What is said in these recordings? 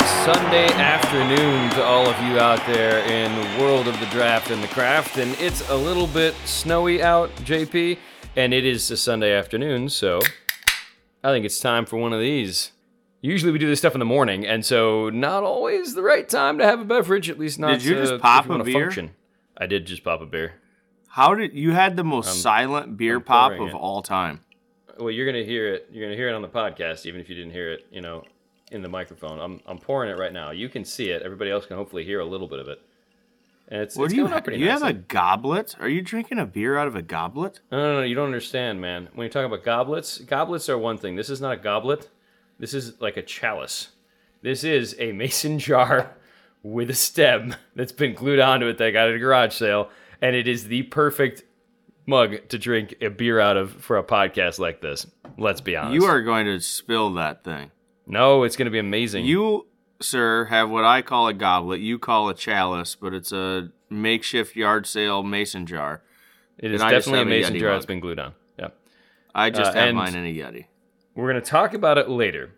Good Sunday afternoon to all of you out there in the world of the draft and the craft. And it's a little bit snowy out, JP, and it is a Sunday afternoon, so I think it's time for one of these. Usually we do this stuff in the morning, and so not always the right time to have a beverage, at least not Did you to- just pop a beer? Function. I did just pop a beer. How did you had the most silent beer I'm pop of it. all time? Well, you're gonna hear it. You're gonna hear it on the podcast, even if you didn't hear it, you know, in the microphone. I'm I'm pouring it right now. You can see it. Everybody else can hopefully hear a little bit of it. And it's, What it's do you have? pretty You have a goblet? Are you drinking a beer out of a goblet? No, no, no, you don't understand, man. When you talk about goblets, goblets are one thing. This is not a goblet. This is like a chalice. This is a mason jar with a stem that's been glued onto it that I got at a garage sale, and it is the perfect mug to drink a beer out of for a podcast like this. Let's be honest. You are going to spill that thing. No, it's going to be amazing. You, sir, have what I call a goblet. You call a chalice, but it's a makeshift yard sale mason jar. it is and definitely a mason jar mug. that's been glued on. Yeah. I just Uh, have mine in a Yeti. We're going to talk about it later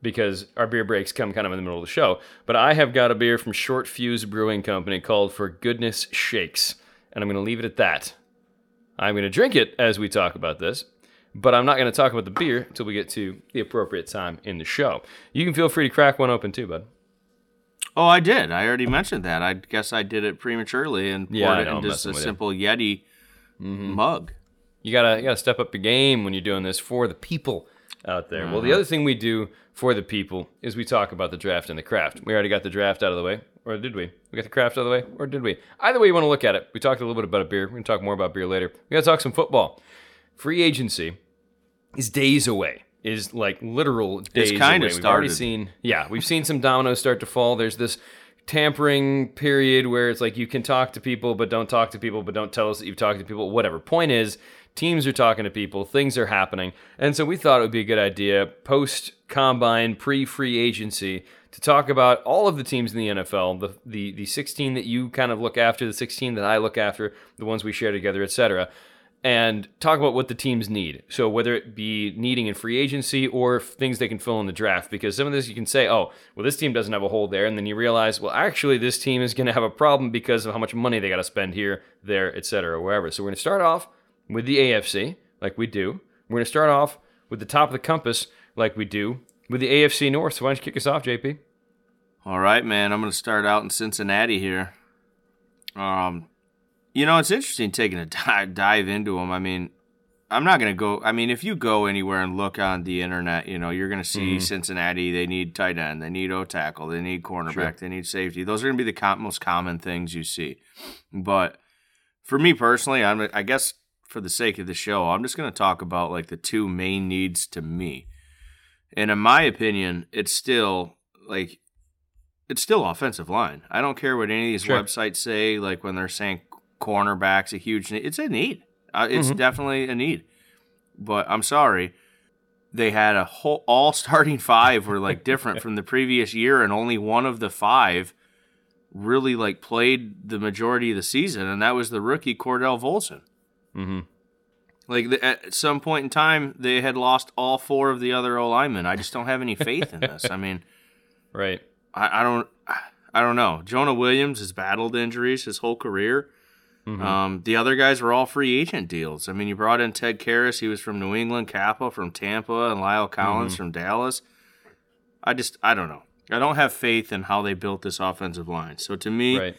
because our beer breaks come kind of in the middle of the show. But I have got a beer from Short Fuse Brewing Company called For Goodness Shakes. And I'm going to leave it at that. I'm going to drink it as we talk about this, but I'm not going to talk about the beer until we get to the appropriate time in the show. You can feel free to crack one open too, bud. Oh, I did. I already mentioned that. I guess I did it prematurely and poured Yeah, it know, I'm in just a simple Yeti mm-hmm. mug. You gotta you gotta step up your game when you're doing this for the people out there. Well, the uh-huh. other thing we do for the people is we talk about the draft and the craft. We already got the draft out of the way, or did we? We got the craft out of the way, or did we? Either way you want to look at it. We talked a little bit about a beer. We're gonna talk more about beer later. We gotta talk some football. Free agency is days away. Is like literal days It's kinda away. We've already seen yeah, we've seen some dominoes start to fall. There's this tampering period where it's like you can talk to people but don't talk to people but don't tell us that you've talked to people whatever point is teams are talking to people things are happening and so we thought it would be a good idea post combine pre free agency to talk about all of the teams in the NFL the, the the 16 that you kind of look after the 16 that I look after the ones we share together etc and talk about what the teams need. So whether it be needing in free agency or things they can fill in the draft, because some of this you can say, oh, well, this team doesn't have a hole there, and then you realize, well, actually, this team is going to have a problem because of how much money they got to spend here, there, etc., or wherever. So we're going to start off with the AFC, like we do. We're going to start off with the top of the compass, like we do with the AFC North. So why don't you kick us off, JP? All right, man. I'm going to start out in Cincinnati here. Um, you know, it's interesting taking a dive, dive into them. I mean, I'm not going to go. I mean, if you go anywhere and look on the internet, you know, you're going to see mm-hmm. Cincinnati. They need tight end. They need O tackle. They need cornerback. Sure. They need safety. Those are going to be the com- most common things you see. But for me personally, I'm. I guess for the sake of the show, I'm just going to talk about like the two main needs to me. And in my opinion, it's still like it's still offensive line. I don't care what any of these Sure. websites say. Like when they're saying cornerbacks a huge need, it's a need. Uh, it's Mhm. definitely a need. But I'm sorry, they had a whole all starting five were like different from the previous year, and only one of the five really like played the majority of the season, and that was the rookie Cordell Volson. Mm-hmm. Like the, at some point in time, they had lost all four of the other O linemen. I just don't have any faith in this. I mean. Right. I, I don't I don't know. Jonah Williams has battled injuries his whole career. Um, the other guys were all free agent deals. I mean, you brought in Ted Karras. He was from New England, Cappa from Tampa, and Lyle Collins from Dallas. I just I don't know. I don't have faith in how they built this offensive line. So to me, Right.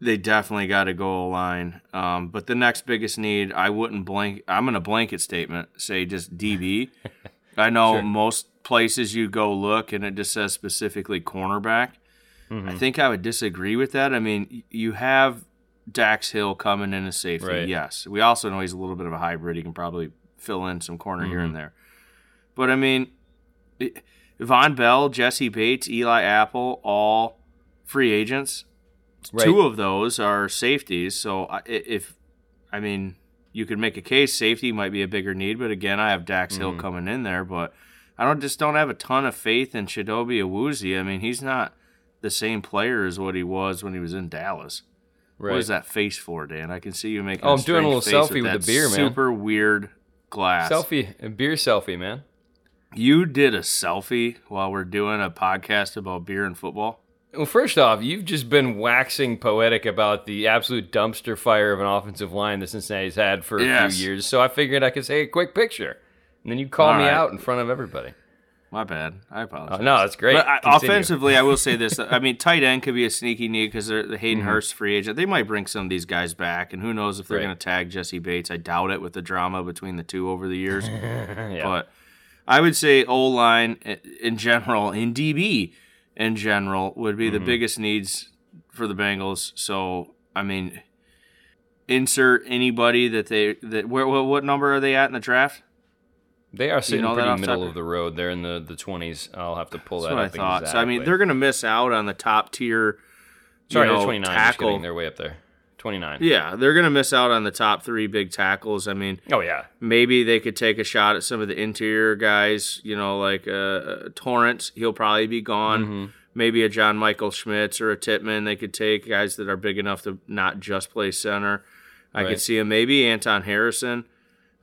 they definitely got to go line. Um, but the next biggest need, I wouldn't blank. I'm in a blanket statement say just DB. I know Sure. most places you go look and it just says specifically cornerback. Mm-hmm. I think I would disagree with that. I mean, you have Dax Hill coming in as safety. Right. Yes, we also know he's a little bit of a hybrid. He can probably fill in some corner here Mm-hmm. and there. But I mean, Vonn Bell, Jessie Bates, Eli Apple, all free agents. Right. Two of those are safeties. So if, I mean, you could make a case safety might be a bigger need, but again, I have Dax Mm-hmm. Hill coming in there, but I don't just don't have a ton of faith in Chidobe Awuzie. I mean, he's not the same player as what he was when he was in Dallas. Right. What is that face for, Dan? I can see you making. Oh, i I'm doing a little selfie with that the beer, man. Super weird glass. Selfie, a beer selfie, man. You did a selfie while we're doing a podcast about beer and football. Well, first off, you've just been waxing poetic about the absolute dumpster fire of an offensive line that Cincinnati's had for a Yes. few years. So I figured I could say a quick picture, and then you call All me right. out in front of everybody. My bad. I apologize. Oh, no, that's great. But I, offensively, I will say this. I mean, tight end could be a sneaky need because they're the Hayden Mm-hmm. Hurst free agent. They might bring some of these guys back, and who knows if they're Right. going to tag Jessie Bates. I doubt it with the drama between the two over the years. yeah. But I would say O line in general, in DB in general, would be the Mm-hmm. biggest needs for the Bengals. So I mean, insert anybody that they that where what, what number are they at in the draft? They are sitting know pretty the middle of the road. They're in the the twenties. I'll have to pull That's that what I up. thought. So I mean, they're going to miss out on the top tier. You sorry, know, they're twenty nine. Just tackle. kidding. They're way up there. Twenty nine. Yeah, they're going to miss out on the top three big tackles. I mean, Oh yeah. maybe they could take a shot at some of the interior guys. You know, like uh, uh, Torrence, he'll probably be gone. Mm-hmm. Maybe a John Michael Schmitz or a Tippmann. They could take guys that are big enough to not just play center. I Right. could see him. Maybe Anton Harrison.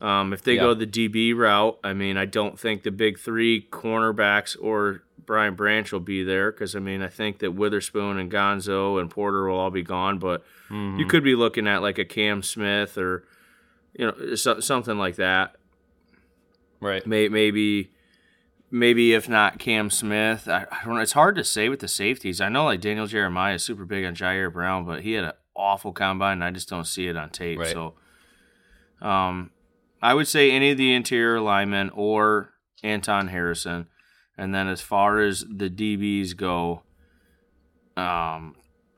Um, if they Yeah. go the DB route, I mean, I don't think the big three cornerbacks or Brian Branch will be there because I mean, I think that Witherspoon and Gonzo and Porter will all be gone. But Mm-hmm. you could be looking at like a Cam Smith or you know so, something like that. Right. May, maybe, maybe if not Cam Smith, I, I don't know. It's hard to say with the safeties. I know like Daniel Jeremiah is super big on Jair Brown, but he had an awful combine. And I just don't see it on tape. Right. So, um, I would say any of the interior linemen or Anton Harrison, and then as far as the DBs go, um.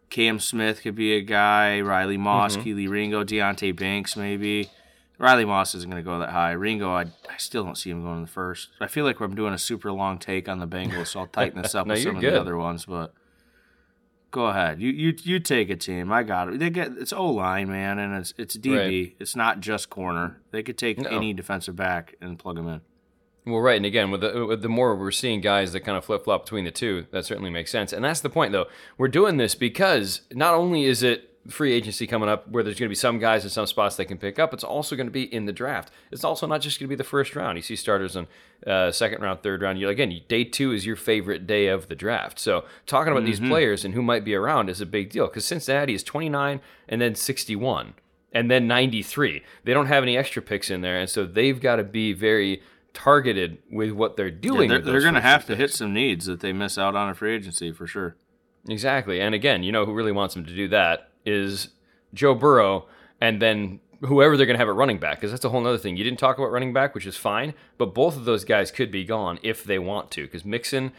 Cam Smith could be a guy. Riley Moss, Mm-hmm. Kelee Ringo, Deonte Banks, maybe. Riley Moss isn't going to go that high. Ringo, I, I still don't see him going in the first. I feel like I'm doing a super long take on the Bengals, so I'll tighten this up No, with some of the other ones. But go ahead, you you you take a team. I got it. They get it's O line, man, and it's it's DB. Right. It's not just corner. They could take No. any defensive back and plug them in. Well, right, and again, with the with the more we're seeing guys that kind of flip flop between the two, that certainly makes sense. And that's the point, though. We're doing this because not only is it free agency coming up, where there's going to be some guys in some spots they can pick up, it's also going to be in the draft. It's also not just going to be the first round. You see starters in uh, second round, third round. You again, day two is your favorite day of the draft. So talking about these players and who might be around is a big deal because Cincinnati is 29 and then 61 and then 93. They don't have any extra picks in there, and so they've got to be very targeted with what they're doing. they're they're going to have to hit some needs that they miss out on a free agency for sure. Exactly. And again, you know who really wants them to do that is Joe Burrow and then whoever they're going to have at running back because that's a whole other thing. You didn't talk about running back, which is fine, but both of those guys could be gone if they want to because Mixon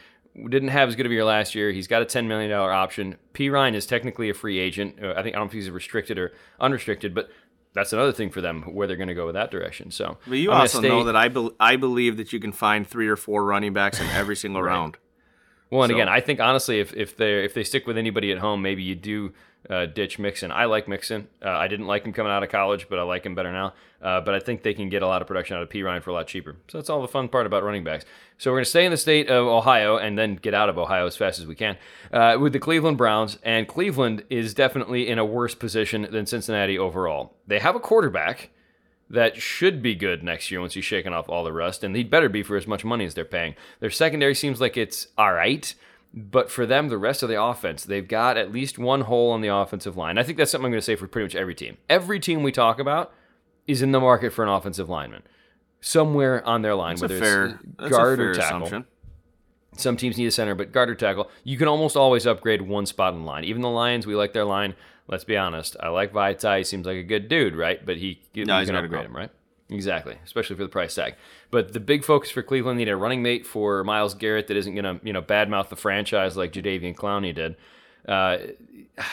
didn't have as good of a year last year. He's got a $10 million option. Perine is technically a free agent. Uh, I think I don't know if he's restricted or unrestricted, but that's another thing for them where they're going to go with that direction. So, But you I'm also stay- know that I bel I believe that you can find three or four running backs in every single round. Well, and So- again, I think honestly, if if they if they stick with anybody at home, maybe you do uh, ditch Mixon. I like Mixon. Uh, I didn't like him coming out of college, but I like him better now. Uh, but I think they can get a lot of production out of Perine for a lot cheaper. So that's all the fun part about running backs. So we're going to stay in the state of Ohio and then get out of Ohio as fast as we can uh, with the Cleveland Browns. And Cleveland is definitely in a worse position than Cincinnati overall. They have a quarterback that should be good next year once he's shaken off all the rust, and he'd better be for as much money as they're paying. Their secondary seems like it's all right, but for them, the rest of the offense, they've got at least one hole on the offensive line. I think that's something I'm going to say for pretty much every team. Every team we talk about is in the market for an offensive lineman. Somewhere on their line, That's a whether fair, it's that's guard or tackle. assumption. Some teams need a center, but guard or tackle, you can almost always upgrade one spot in the line. Even the Lions, we like their line. Let's be honest. I like Vaitai. He seems like a good dude, right? But he No, he's can upgrade him, right? Exactly, especially for the price tag. But the big focus for Cleveland need a running mate for Myles Garrett that isn't going to, you know, badmouth the franchise like Jadeveon Clowney did. Uh,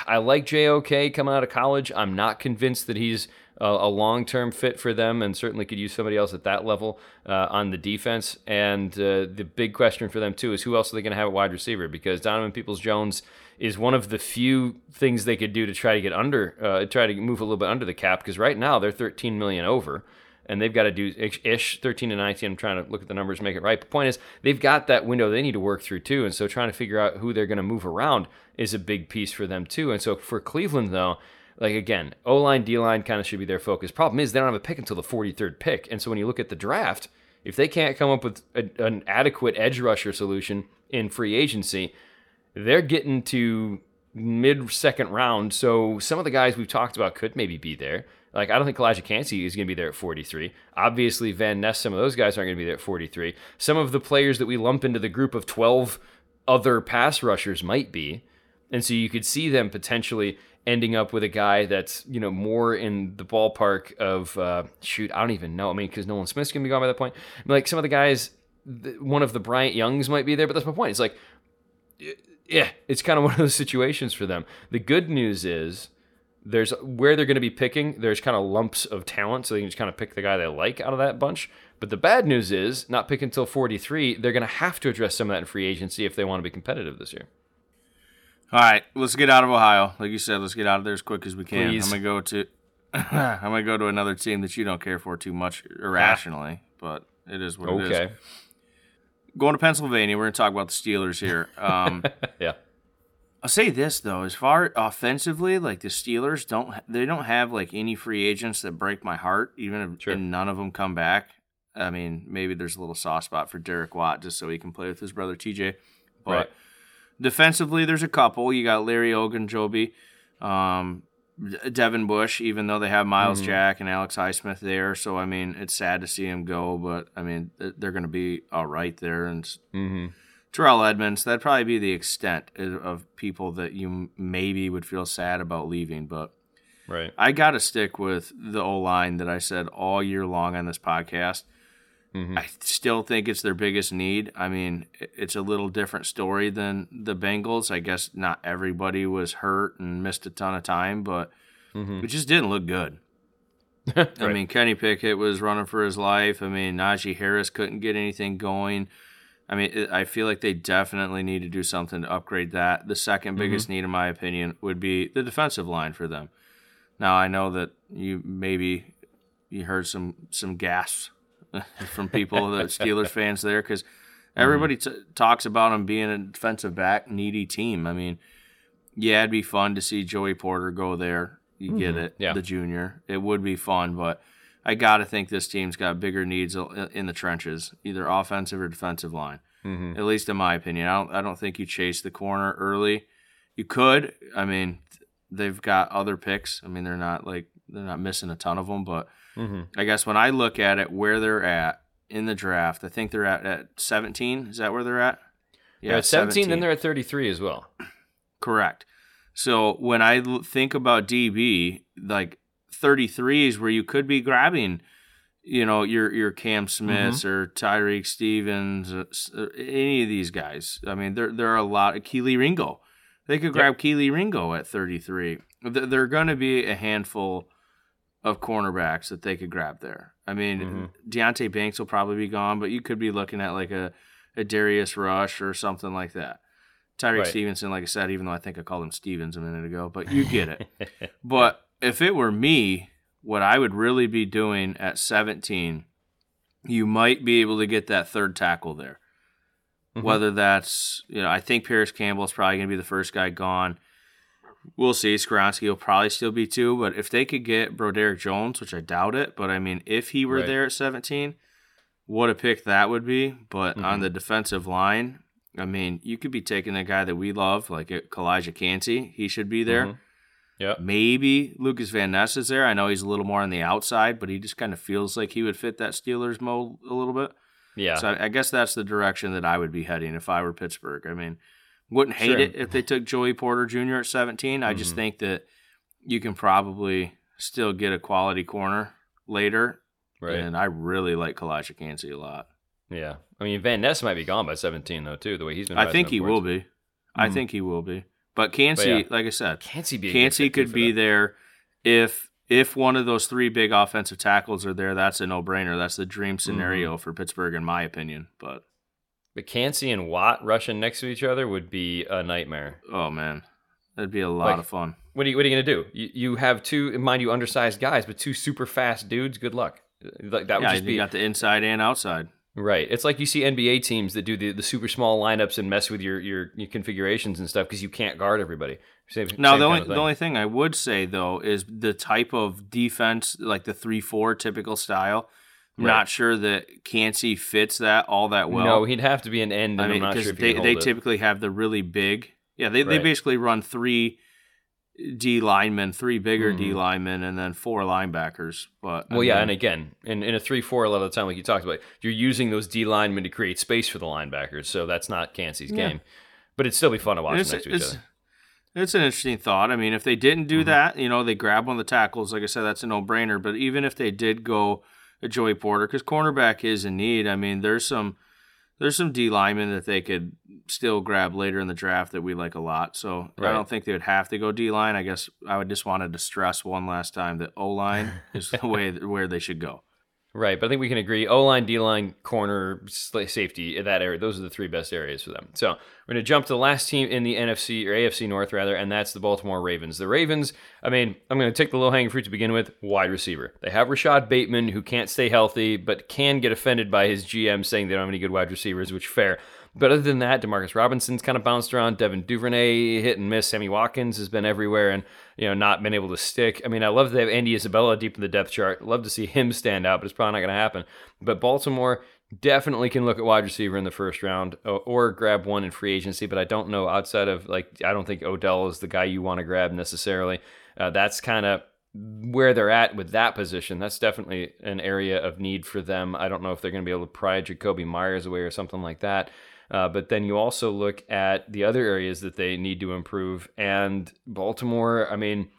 I like JOK coming out of college. I'm not convinced that he's a, a long term fit for them, and certainly could use somebody else at that level uh, on the defense. And uh, the big question for them too is who else are they going to have at wide receiver? Because Donovan Peoples Jones is one of the few things they could do to try to get under, uh, try to move a little bit under the cap. Because right now they're 13 million over and they've got to do ish 13 to 19. I'm trying to look at the numbers, make it right. But point is, they've got that window they need to work through too. And so trying to figure out who they're going to move around is a big piece for them too. And so for Cleveland, though, like again, O line, D line kind of should be their focus. Problem is, they don't have a pick until the 43rd pick. And so when you look at the draft, If they can't come up with a, an adequate edge rusher solution in free agency, they're getting to mid second round. So some of the guys we've talked about could maybe be there. Like I don't think Calijah Kancey is going to be there at 43. Obviously, Van Ness, some of those guys aren't going to be there at 43. Some of the players that we lump into the group of 12 other pass rushers might be, and so you could see them potentially ending up with a guy that's you know more in the ballpark of uh, shoot. I don't even know. I mean, because Nolan Smith's going to be gone by that point. I mean, like some of the guys, one of the Byron Youngs might be there, but that's my point. It's like yeah, it's kind of one of those situations for them. The good news is there's where they're going to be picking, there's kind of lumps of talent, so they can just kind of pick the guy they like out of that bunch. But the bad news is, not picking until 43, they're going to have to address some of that in free agency if they want to be competitive this year. All right, let's get out of Ohio. Like you said, let's get out of there as quick as we can. Please. I'm gonna go to I'm gonna go to another team that you don't care for too much irrationally, but it is what okay. it is. Okay. Going to Pennsylvania, we're gonna talk about the Steelers here. Um, yeah. I'll say this though, as far offensively, like the Steelers don't they don't have like any free agents that break my heart, even if sure. none of them come back. I mean, maybe there's a little soft spot for Derek Watt just so he can play with his brother TJ. But right. defensively, there's a couple. You got Larry Ogunjobi, um, Devin Bush, even though they have Myles mm-hmm. Jack and Alex Highsmith there. So I mean, it's sad to see him go, but I mean, they're going to be all right there. And mm-hmm. Terrell Edmunds. That'd probably be the extent of people that you maybe would feel sad about leaving. But right, I got to stick with the O line that I said all year long on this podcast. Mm-hmm. I still think it's their biggest need. I mean, it's a little different story than the Bengals. I guess not everybody was hurt and missed a ton of time, but mm-hmm. it just didn't look good. right. I mean, Kenny Pickett was running for his life. I mean, Najee Harris couldn't get anything going. I mean, I feel like they definitely need to do something to upgrade that. The second biggest mm-hmm. need, in my opinion, would be the defensive line for them. Now, I know that you maybe you heard some some gasps from people, the Steelers fans there, because everybody mm-hmm. t- talks about them being a defensive back needy team. I mean, yeah, it'd be fun to see Joey Porter go there. You mm-hmm. get it, yeah. the junior. It would be fun, but I got to think this team's got bigger needs in the trenches, either offensive or defensive line. Mm-hmm. At least in my opinion, I don't. I don't think you chase the corner early. You could. I mean, they've got other picks. I mean, they're not like they're not missing a ton of them, but mm-hmm. I guess when I look at it, where they're at in the draft, I think they're at at 17. Is that where they're at? Yeah, at 17, 17. Then they're at 33 as well. Correct. So when I think about DB, like 33 is where you could be grabbing, you know, your your Cam Smiths mm-hmm. or Tyrique Stevens, uh, uh, any of these guys. I mean, there there are a lot. of Kelee Ringo, they could grab yep. Kelee Ringo at 33. There are going to be a handful of cornerbacks that they could grab there. I mean, mm-hmm. Deonte Banks will probably be gone, but you could be looking at like a, a Darius Rush or something like that. Tyrique right. Stevenson, like I said, even though I think I called him Stevens a minute ago, but you get it. but if it were me, what I would really be doing at 17, you might be able to get that third tackle there. Mm-hmm. Whether that's, you know, I think Parris Campbell is probably going to be the first guy gone. We'll see. Skoronski will probably still be two, but if they could get Broderick Jones, which I doubt it, but I mean, if he were right. there at 17, what a pick that would be. But mm-hmm. on the defensive line, I mean, you could be taking a guy that we love, like Calijah Kancey. He should be there. Mm-hmm. Yeah. Maybe Lucas Van Ness is there. I know he's a little more on the outside, but he just kind of feels like he would fit that Steelers mold a little bit. Yeah. So I, I guess that's the direction that I would be heading if I were Pittsburgh. I mean, wouldn't hate sure. it if they took Joey Porter Jr. at 17. I mm-hmm. just think that you can probably still get a quality corner later. Right. And I really like Calijah Kancey a lot. Yeah. I mean, Van Ness might be gone by 17, though, too, the way he's been. I think he will be. Mm-hmm. I think he will be. But Kancey, yeah. like I said, Kancey, be Kancey could be there if if one of those three big offensive tackles are there. That's a no brainer. That's the dream scenario mm-hmm. for Pittsburgh, in my opinion. But but Kancey and Watt rushing next to each other would be a nightmare. Oh man, that'd be a lot like, of fun. What are you What are you gonna do? You, you have two, mind you, undersized guys, but two super fast dudes. Good luck. Like that would yeah, just be. You got the inside and outside. Right. It's like you see NBA teams that do the, the super small lineups and mess with your your, your configurations and stuff because you can't guard everybody. Same, now same the only the only thing I would say though is the type of defense like the three four typical style. I'm Right. not sure that Kancey fits that all that well. no, he'd have to be an end, I mean, I'm not because sure they, they, typically have the really big. Yeah, they, they basically run three D linemen, three bigger D Mhm. linemen, and then four linebackers. But I Well, yeah, and again, in, in a three-four, a lot of the time, like you talked about, you're using those D linemen to create space for the linebackers, so that's not Kancey's Yeah. game. But it'd still be fun to watch next to each it's, other. it's an interesting thought. I mean, if they didn't do Mhm. that, you know, they grab one of the tackles. Like I said, that's a no-brainer. But even if they did go a Joey Porter, because cornerback is in need. I mean, there's some there's some D linemen that they could still grab later in the draft that we like a lot. So Right. I don't think they would have to go D line. I guess I would just wanted to stress one last time that O line is the way where they should go. Right, but I think we can agree O line, D line, corner, safety, in that area. Those are the three best areas for them. So we're going to jump to the last team in the NFC or AFC North, rather, and that's the Baltimore Ravens. The Ravens, I mean, I'm going to take the low hanging fruit to begin with wide receiver. They have Rashod Bateman, who can't stay healthy, but can get offended by his GM saying they don't have any good wide receivers, which fair. But other than that, Demarcus Robinson's kind of bounced around. Devin Duvernay hit and miss. Sammy Watkins has been everywhere and you know not been able to stick. I mean, I love that they have Andy Isabella deep in the depth chart. Love to see him stand out, but it's probably not going to happen. But Baltimore definitely can look at wide receiver in the first round or, or grab one in free agency. But I don't know outside of like I don't think Odell is the guy you want to grab necessarily. Uh, that's kind of where they're at with that position. That's definitely an area of need for them. I don't know if they're going to be able to pry Jakobi Meyers away or something like that. Uh, but then you also look at the other areas that they need to improve. And Baltimore, I mean,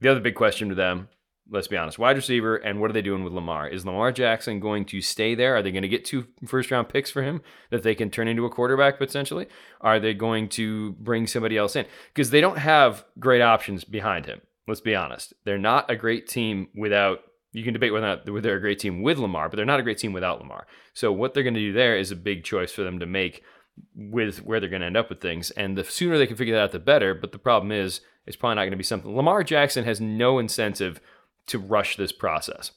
the other big question to them, let's be honest, wide receiver, and what are they doing with Lamar? Is Lamar Jackson going to stay there? Are they going to get two first round picks for him that they can turn into a quarterback potentially? Are they going to bring somebody else in? Because they don't have great options behind him. Let's be honest. They're not a great team without you can debate whether or not they're a great team with Lamar, but they're not a great team without Lamar. So what they're going to do there is a big choice for them to make with where they're going to end up with things. And the sooner they can figure that out, the better. But the problem is, it's probably not going to be something. Lamar Jackson has no incentive to rush this process,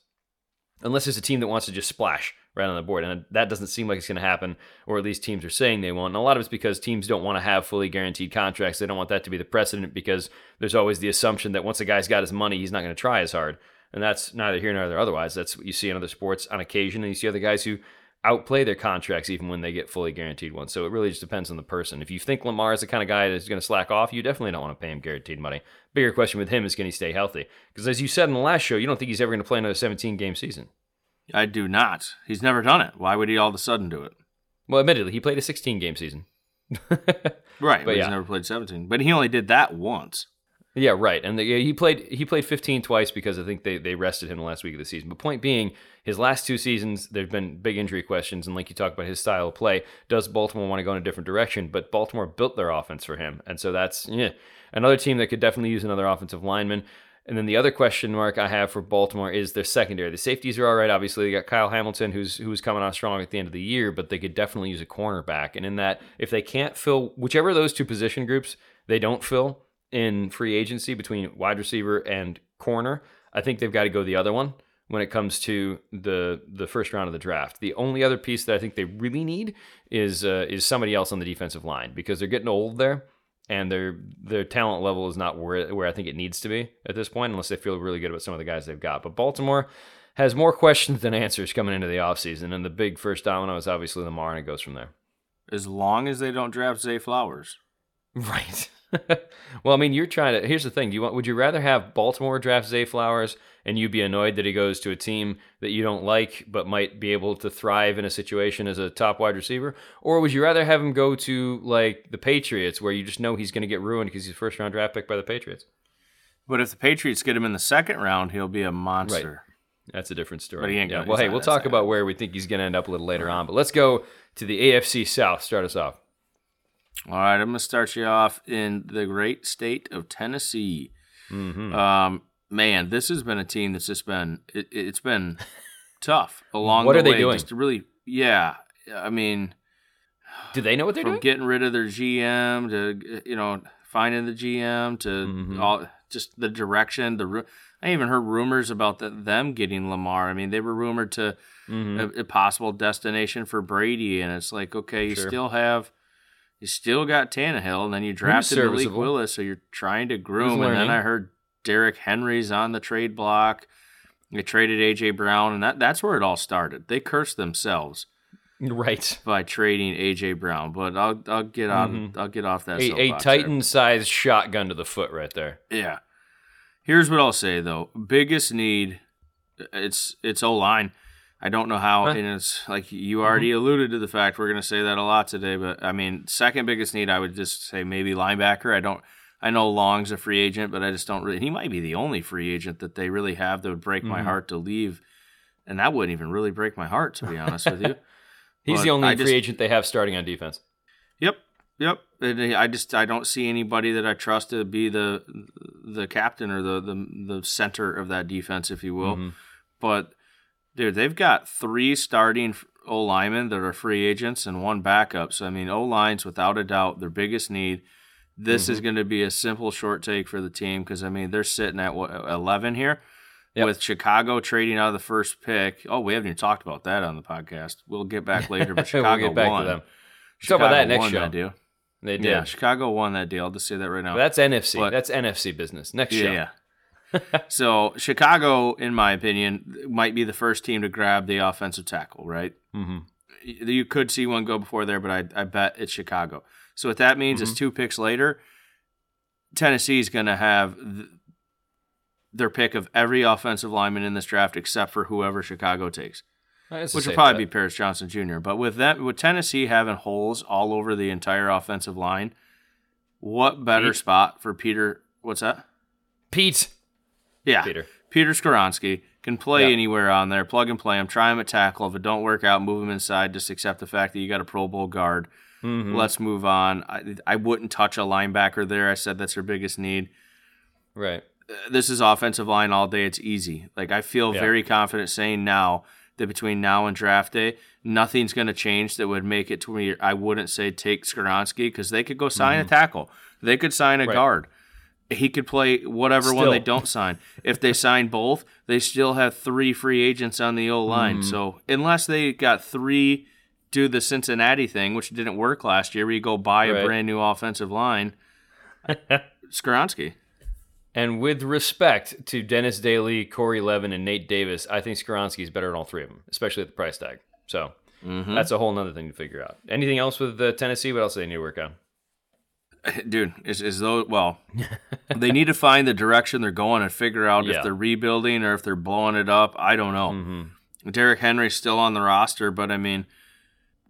unless it's a team that wants to just splash right on the board. And that doesn't seem like it's going to happen, or at least teams are saying they won't. And a lot of it's because teams don't want to have fully guaranteed contracts. They don't want that to be the precedent because there's always the assumption that once a guy's got his money, he's not going to try as hard. And that's neither here nor there otherwise. That's what you see in other sports on occasion. And you see other guys who outplay their contracts even when they get fully guaranteed ones. So it really just depends on the person. If you think Lamar is the kind of guy that's going to slack off, you definitely don't want to pay him guaranteed money. Bigger question with him is can he stay healthy? Because as you said in the last show, you don't think he's ever going to play another 17 game season. I do not. He's never done it. Why would he all of a sudden do it? Well, admittedly, he played a 16 game season. Right, but, yeah. he's never played 17. But he only did that once. Yeah, right. And the, he played he played 15 twice because I think they, they rested him the last week of the season. But point being, his last two seasons, there've been big injury questions, and like you talk about his style of play, does Baltimore want to go in a different direction? But Baltimore built their offense for him, and so that's yeah another team that could definitely use another offensive lineman. And then the other question mark I have for Baltimore is their secondary. The safeties are all right. Obviously, they got Kyle Hamilton, who's who's coming on strong at the end of the year, but they could definitely use a cornerback. And in that, if they can't fill whichever of those two position groups they don't fill in free agency between wide receiver and corner, I think they've got to go the other one when it comes to the the first round of the draft. The only other piece that I think they really need is uh, is somebody else on the defensive line because they're getting old there and their their talent level is not where where I think it needs to be at this point unless they feel really good about some of the guys they've got. But Baltimore has more questions than answers coming into the offseason and the big first domino is obviously Lamar and it goes from there. As long as they don't draft Zay Flowers. Right. well, I mean, you're trying to. Here's the thing: Do you want? Would you rather have Baltimore draft Zay Flowers and you be annoyed that he goes to a team that you don't like but might be able to thrive in a situation as a top wide receiver, or would you rather have him go to like the Patriots where you just know he's going to get ruined because he's a first round draft pick by the Patriots? But if the Patriots get him in the second round, he'll be a monster. That's a different story. But he ain't yeah. Well, hey, we'll talk about where we think he's going to end up a little later on. But let's go to the AFC South. Start us off. All right, I'm going to start you off in the great state of Tennessee. Mm-hmm. Um, man, this has been a team that's just been it, it's been tough along What the are they way. doing? Just to really, yeah. I mean, Do they know what they're from doing? getting rid of their GM to you know finding the GM to Mhm. all just the direction. The I even heard rumors about the, them getting Lamar. I mean, they were rumored to Mhm. a, a possible destination for Brady, and it's like okay, you Sure. still have. You still got Tannehill, and then you drafted Malik. Willis, so you're trying to groom. And then I heard Derrick Henry's on the trade block. They traded AJ Brown, and that, that's where it all started. They cursed themselves Right. by trading AJ Brown. But I'll I'll get on mm-hmm. I'll get off that. A, a. Titan sized shotgun to the foot right there. Yeah. Here's what I'll say though. Biggest need it's it's O line. I don't know how Huh. Mm-hmm. and it's like you already alluded to the fact we're gonna say that a lot today, but I mean second biggest need I would just say maybe linebacker. I don't I know Long's a free agent, but I just don't really he might be the only free agent that they really have that would break Mm-hmm. my heart to leave. And that wouldn't even really break my heart, to be honest with you. He's But the only I free just- agent they have starting on defense. Yep, yep. And I just I don't see anybody that I trust to be the the captain or the the, the center of that defense, if you will. Mhm. But dude, they've got three starting O linemen that are free agents and one backup. So I mean, O lines without a doubt their biggest need. This Mm-hmm. is going to be a simple short take for the team because I mean they're sitting at what eleven here. Yep. With Chicago trading out of the first pick. Oh, we haven't even talked about that on the podcast. We'll get back later, but We'll Chicago to won. them. Talk about that next won show. That deal. They did. Yeah, Chicago won that deal. I'll just say that right now. That's NFC. But- That's NFC business. Next show. yeah, yeah. so Chicago, in my opinion, might be the first team to grab the offensive tackle. Right? hmm You could see one go before there, but I, I bet it's Chicago. So what that means Mm-hmm. is two picks later, Tennessee's going to have th- their pick of every offensive lineman in this draft except for whoever Chicago takes. That's which safe probably bet. be Paris Johnson Jr. But with that, with Tennessee having holes all over the entire offensive line, what better Pete? spot for Peter? What's that? Pete. Yeah, Peter. Peter Skoronski can play Yep. anywhere on there, plug and play him, try him at tackle. If it don't work out, move him inside. Just accept the fact that you got a Pro Bowl guard. Mhm. Let's move on. I, I wouldn't touch a linebacker there. I said that's their biggest need. Right. Uh, This is offensive line all day. It's easy. Like I feel Yeah. very confident saying now that between now and draft day, nothing's going to change that would make it to me. I wouldn't say take Skoronski because they could go sign a tackle. They could sign a Mm-hmm. Right. guard. He could play whatever one they don't sign. If they sign both, they still have three free agents on the O line. Mm-hmm. So unless they got three, do the Cincinnati thing, which didn't work last year, where you go buy a brand new offensive line, Skoronski. And with respect to Dennis Daley, Corey Levin, and Nate Davis, I think Skoronski is better than all three of them, especially at the price tag. So Mm-hmm. that's a whole nother thing to figure out. Anything else with uh, Tennessee? What else do they need to work on? dude is, is though well they need to find the direction they're going and figure out Yeah. if they're rebuilding or if they're blowing it up i don't know Mm-hmm. derrick henry's still on the roster but i mean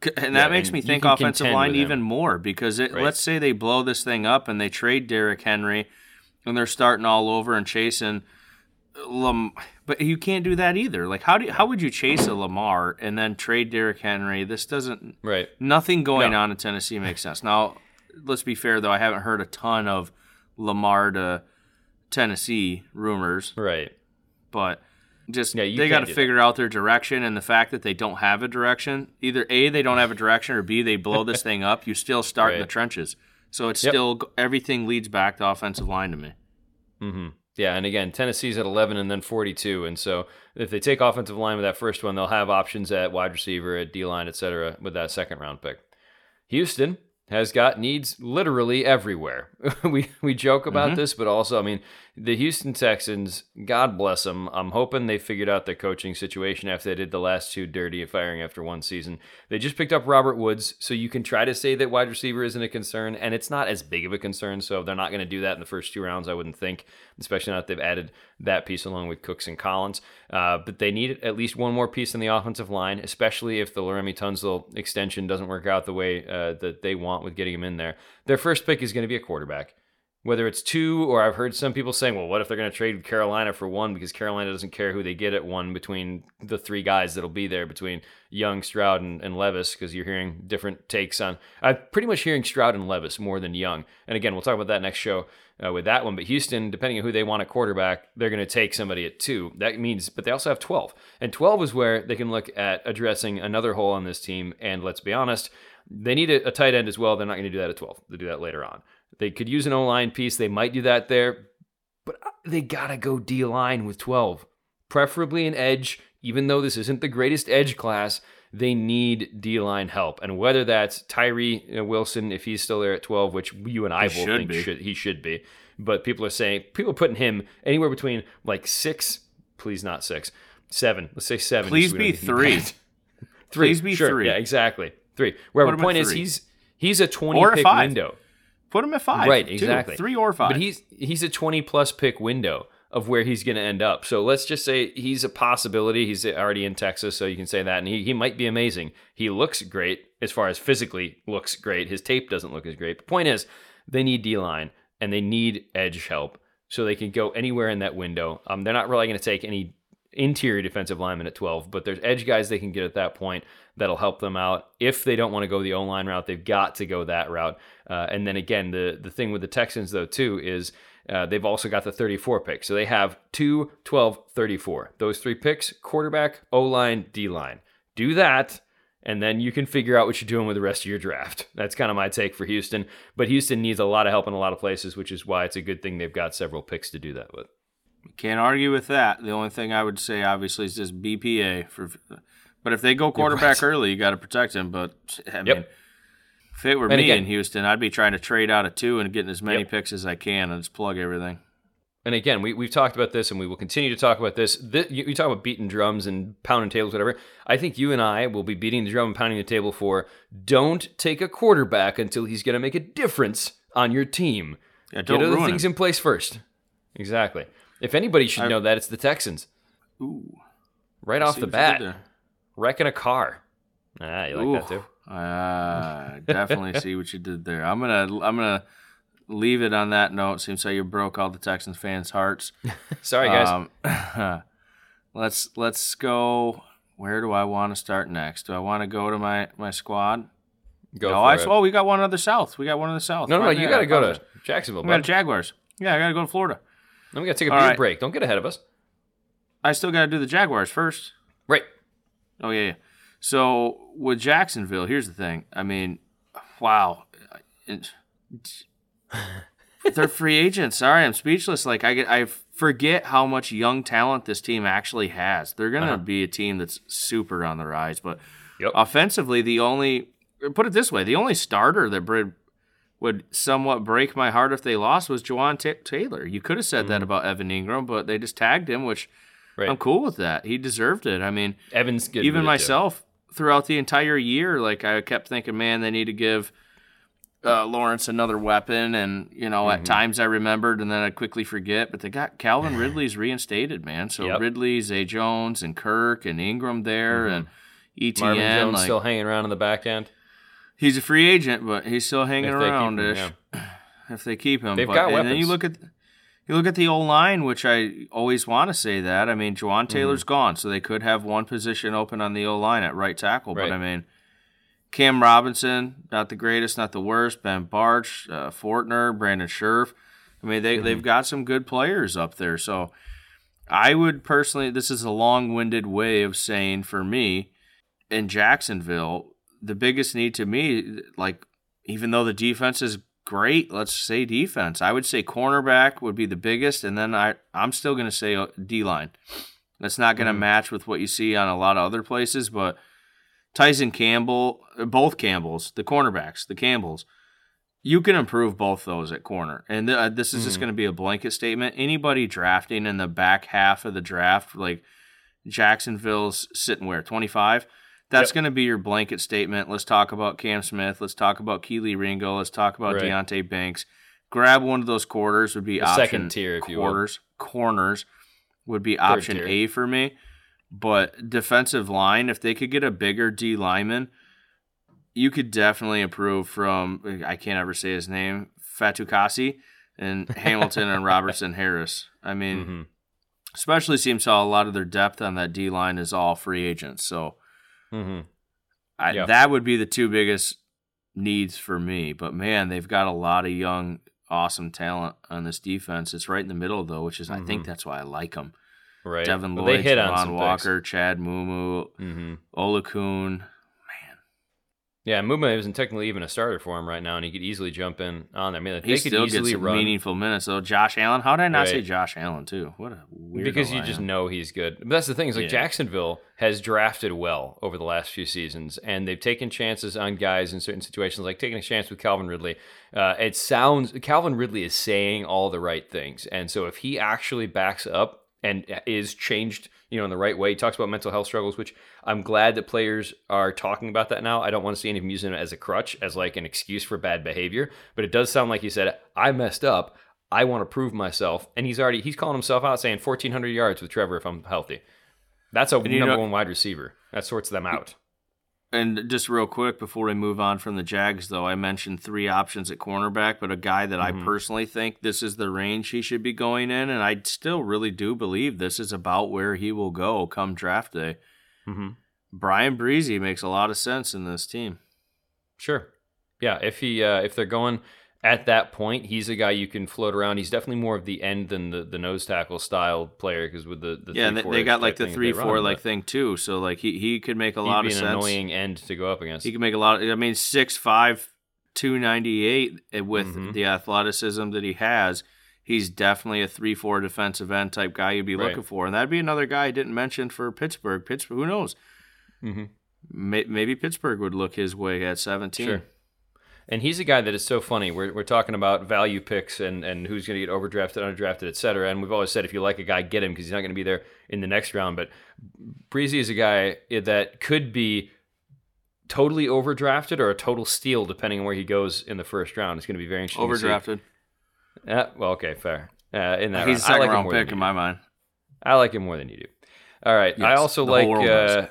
and Yeah, that makes and me think offensive line even more because it, Right. let's say they blow this thing up and they trade derrick henry and they're starting all over and chasing Lam- but you can't do that either like how do how would you chase a lamar and then trade derrick henry this doesn't Right. Nothing going No. on in Tennessee makes sense. Now, let's be fair though. I haven't heard a ton of Lamar to Tennessee rumors, Right. but just Yeah, they got to figure out their direction and the fact that they don't have a direction. Either A, they don't have a direction, or B, they blow this thing up. You still start in the trenches. So it's Yep. still everything leads back to offensive line to me. Mm-hmm. Yeah, and again, Tennessee's at 11 and then 42, and so if they take offensive line with that first one, they'll have options at wide receiver, at D line, et cetera, with that second round pick. Houston has got needs literally everywhere. we we joke about mm-hmm. this, but also, I mean, the Houston Texans, God bless them. I'm hoping they figured out their coaching situation after they did the last two dirty firing after one season. They just picked up Robert Woods, so you can try to say that wide receiver isn't a concern, and it's not as big of a concern. So they're not going to do that in the first two rounds, I wouldn't think, especially not if they've added that piece along with Cooks and Collins. Uh, but they need at least one more piece in the offensive line, especially if the Laremy Tunsil extension doesn't work out the way uh, that they want with getting him in there. Their first pick is going to be a quarterback whether it's two or I've heard some people saying, well, what if they're going to trade Carolina for one because Carolina doesn't care who they get at one between the three guys that'll be there between Young, Stroud, and, and Levis because you're hearing different takes on. I'm pretty much hearing Stroud and Levis more than Young. And again, we'll talk about that next show uh, with that one. But Houston, depending on who they want at quarterback, they're going to take somebody at two. That means, but they also have 12. And 12 is where they can look at addressing another hole on this team. And let's be honest, they need a, a tight end as well. They're not going to do that at 12. They'll do that later on. They could use an O line piece. They might do that there, but uh, they got to go D line with 12, preferably an edge. Even though this isn't the greatest edge class, they need D line help. And whether that's Tyree uh, Wilson, if he's still there at 12, which you and I both think be. should, he should be, but people are saying, people are putting him anywhere between like six please not six, seven. Let's say seven. Please be three. three. Please be sure. three. Yeah, exactly. Three. Wherever the point is, he's he's a twenty Or pick window. Put him at five. Right, two, exactly. three or five. But he's he's a 20 plus pick window of where he's going to end up. So let's just say he's a possibility. He's already in Texas, so you can say that. And he, he might be amazing. He looks great as far as physically looks great. His tape doesn't look as great. The point is, they need D line and they need edge help so they can go anywhere in that window. Um, they're not really going to take any interior defensive lineman at 12, but there's edge guys they can get at that point that'll help them out. If they don't want to go the O line route, they've got to go that route. Uh, and then again, the the thing with the Texans though too is uh, they've also got the 34 pick. So they have 2, 12, 34. Those three picks: quarterback, O line, D line. Do that. And then you can figure out what you're doing with the rest of your draft. That's kind of my take for Houston. But Houston needs a lot of help in a lot of places, which is why it's a good thing they've got several picks to do that with. Can't argue with that. The only thing I would say, obviously, is just BPA for. But if they go quarterback early, you got to protect him. But I mean, Yep. if it were And me again- in Houston, I'd be trying to trade out of two and getting as many Yep. picks as I can and just plug everything. and again, we, we've talked about this and we will continue to talk about this. this you, you talk about beating drums and pounding tables, whatever. I think you and I will be beating the drum and pounding the table for don't take a quarterback until he's going to make a difference on your team. Yeah, Get other things him. in place first. Exactly. If anybody should I- know that, it's the Texans. Ooh, Right off the what you did bat. Wrecking a car. Ah, you like that Ooh, too? I definitely see what you did there. I'm gonna I'm gonna leave it on that note. Seems like you broke all the Texans fans' hearts. Sorry, guys. Um, let's let's go. Where do I want to start next? Do I want to go to my my squad? Go no, I it. oh we got one other south. We got one in the south. no, no, Right you got to go to. Jacksonville. We got. Jaguars. Yeah, I got to go to Florida. Then we got to take a All beer right. break. Don't get ahead of us. I still got to do the Jaguars first. Right. Oh yeah, yeah. So with Jacksonville, here's the thing. I mean, wow, they're free agents. Sorry, I'm speechless. Like I, get- I forget how much young talent this team actually has. They're gonna Uh-huh. be a team that's super on the rise. But Yep. offensively, the only put it this way, the only starter that would would somewhat break my heart if they lost was Jawaan Ta Taylor. You could have said that about Evan Engram, but they just tagged him, which Mm-hmm. Right. I'm cool with that. He deserved it. I mean, Evans even it, too. myself throughout the entire year like i kept thinking man they need to give uh, lawrence another weapon and you know Mm-hmm. at times i remembered and then i'd quickly forget but they got calvin ridley's reinstated man so Yep. ridley zay jones and kirk and engram there and etn Mm-hmm. Marvin Jones like still hanging around in the back end. he's a free agent but he's still hanging If they keep around ish yeah. if they keep him They've but, got and then you look at you look at the old line, which I always want to say that. I mean, Mm-hmm. Jawaan Taylor's gone, so they could have one position open on the O line at right tackle. Right. But I mean, Cam Robinson, not the greatest, not the worst. Ben Bartch, uh, Fortner, Brandon Scherff. I mean, they, Mm-hmm. they've got some good players up there. So I would personally, this is a long winded way of saying for me, in Jacksonville, the biggest need to me, like, even though the defense is great, let's say defense, I would say cornerback would be the biggest. And then I, I'm still going to say D line. That's not going to match with what you see on a lot of other places, but Tyson Campbell, uh, both Campbells, the cornerbacks, the Campbells, you can improve both those at corner. And th- uh, this is just going to be a blanket statement. Anybody drafting in the back half of the draft, like Jacksonville's sitting where, 25? That's Yep. going to be your blanket statement. Let's talk about Cam Smith. Let's talk about Kelee Ringo. Let's talk about Right. Deonte Banks. Grab one of those quarters would be The option second tier, if you will. quarters. Corners would be option tier. A for me. But defensive line, if they could get a bigger D lineman, you could definitely improve from I can't ever say his name, Fatukasi and Hamilton and Robertson Harris. I mean, Mhm. especially seems how a lot of their depth on that D line is all free agents. So Mhm. I, Yeah. that would be the two biggest needs for me. But man, they've got a lot of young, awesome talent on this defense. It's right in the middle though, which is I think Mhm. that's why I like them. Right. Devin Lloyd, they hit on Javon some Walker, Chad Muma, hmm Oluokun. Yeah, Muma isn't technically even a starter for him right now, and he could easily jump in on there. I mean, if He they could still gets run meaningful minutes though. Josh Allen, how did I not say Josh Allen too? What a weird. because you just know he's good. But that's the thing is like Yeah. Jacksonville has drafted well over the last few seasons, and they've taken chances on guys in certain situations, like taking a chance with Calvin Ridley. Uh, it sounds Calvin Ridley is saying all the right things, and so if he actually backs up and uh, is changed, you know, in the right way. He talks about mental health struggles, which I'm glad that players are talking about that now. I don't want to see any of them using it as a crutch, as like an excuse for bad behavior. But it does sound like he said, I messed up. I want to prove myself. And he's already he's calling himself out saying 1400 yards with Trevor if I'm healthy. That's a number know, one wide receiver. That sorts them out. And just real quick before we move on from the Jags, though, I mentioned three options at cornerback, but a guy that mm-hmm. I personally think this is the range he should be going in, and I still really do believe this is about where he will go come draft day. Mm-hmm. Bryan Bresee makes a lot of sense in this team. Sure, yeah. If he uh, if they're going at that point, he's a guy you can float around. He's definitely more of the end than the, the nose tackle style player because with the, the yeah, three, they got like the three four run, like thing too. So like he he could make a lot of sense. Annoying end to go up against. He could make a lot. Of, I mean, six five, two ninety eight eh, with mm-hmm. the athleticism that he has. He's definitely a three four defensive end type guy you'd be right. looking for, and that'd be another guy I didn't mention for Pittsburgh. Pittsburgh, who knows? Mm-hmm. Maybe Pittsburgh would look his way at seventeen. Sure. And he's a guy that is so funny. We're, we're talking about value picks and, and who's going to get overdrafted, underdrafted, et cetera. And we've always said if you like a guy, get him because he's not going to be there in the next round. But Bresee is a guy that could be totally overdrafted or a total steal depending on where he goes in the first round. It's going to be very interesting. Overdrafted. Yeah, well, okay, fair. Uh, in that he's round. a second like round pick in my mind. I like him more than you do. All right. Yes, I also like uh,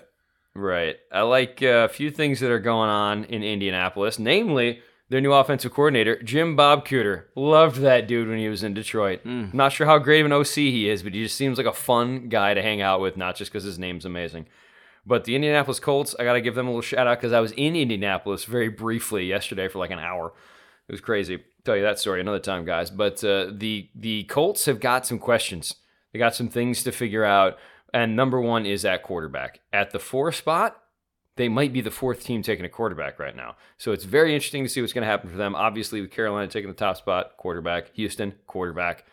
Right. I like uh, a few things that are going on in Indianapolis, namely their new offensive coordinator, Jim Bob Cooter. Loved that dude when he was in Detroit. Mm. Not sure how great of an OC he is, but he just seems like a fun guy to hang out with, not just because his name's amazing. But the Indianapolis Colts, I got to give them a little shout out because I was in Indianapolis very briefly yesterday for like an hour. It was crazy. Tell you that story another time, guys. But uh, the the Colts have got some questions. They got some things to figure out. And number one is at quarterback. At the four spot, they might be the fourth team taking a quarterback right now. So it's very interesting to see what's going to happen for them. Obviously, with Carolina taking the top spot, quarterback, Houston, quarterback.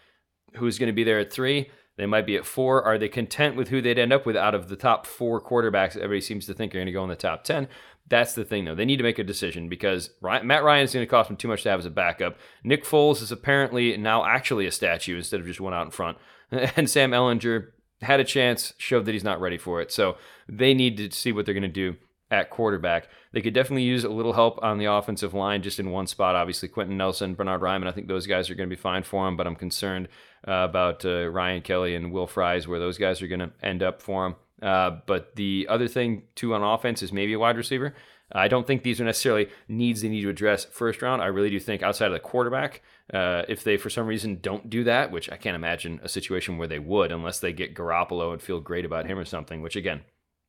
Who's going to be there at three? They might be at four. Are they content with who they'd end up with out of the top four quarterbacks everybody seems to think are going to go in the top 10? That's the thing, though. They need to make a decision because Matt Ryan is going to cost them too much to have as a backup. Nick Foles is apparently now actually a statue instead of just one out in front. And Sam Ehlinger had a chance, showed that he's not ready for it. So they need to see what they're going to do at quarterback. They could definitely use a little help on the offensive line, just in one spot. Obviously, Quenton Nelson, Bernhard Raimann, I think those guys are going to be fine for him, but I'm concerned uh, about uh, Ryan Kelly and Will Fries, where those guys are going to end up for him. Uh, but the other thing, too, on offense is maybe a wide receiver. I don't think these are necessarily needs they need to address first round. I really do think outside of the quarterback, uh, if they for some reason don't do that, which I can't imagine a situation where they would unless they get Garoppolo and feel great about him or something, which again,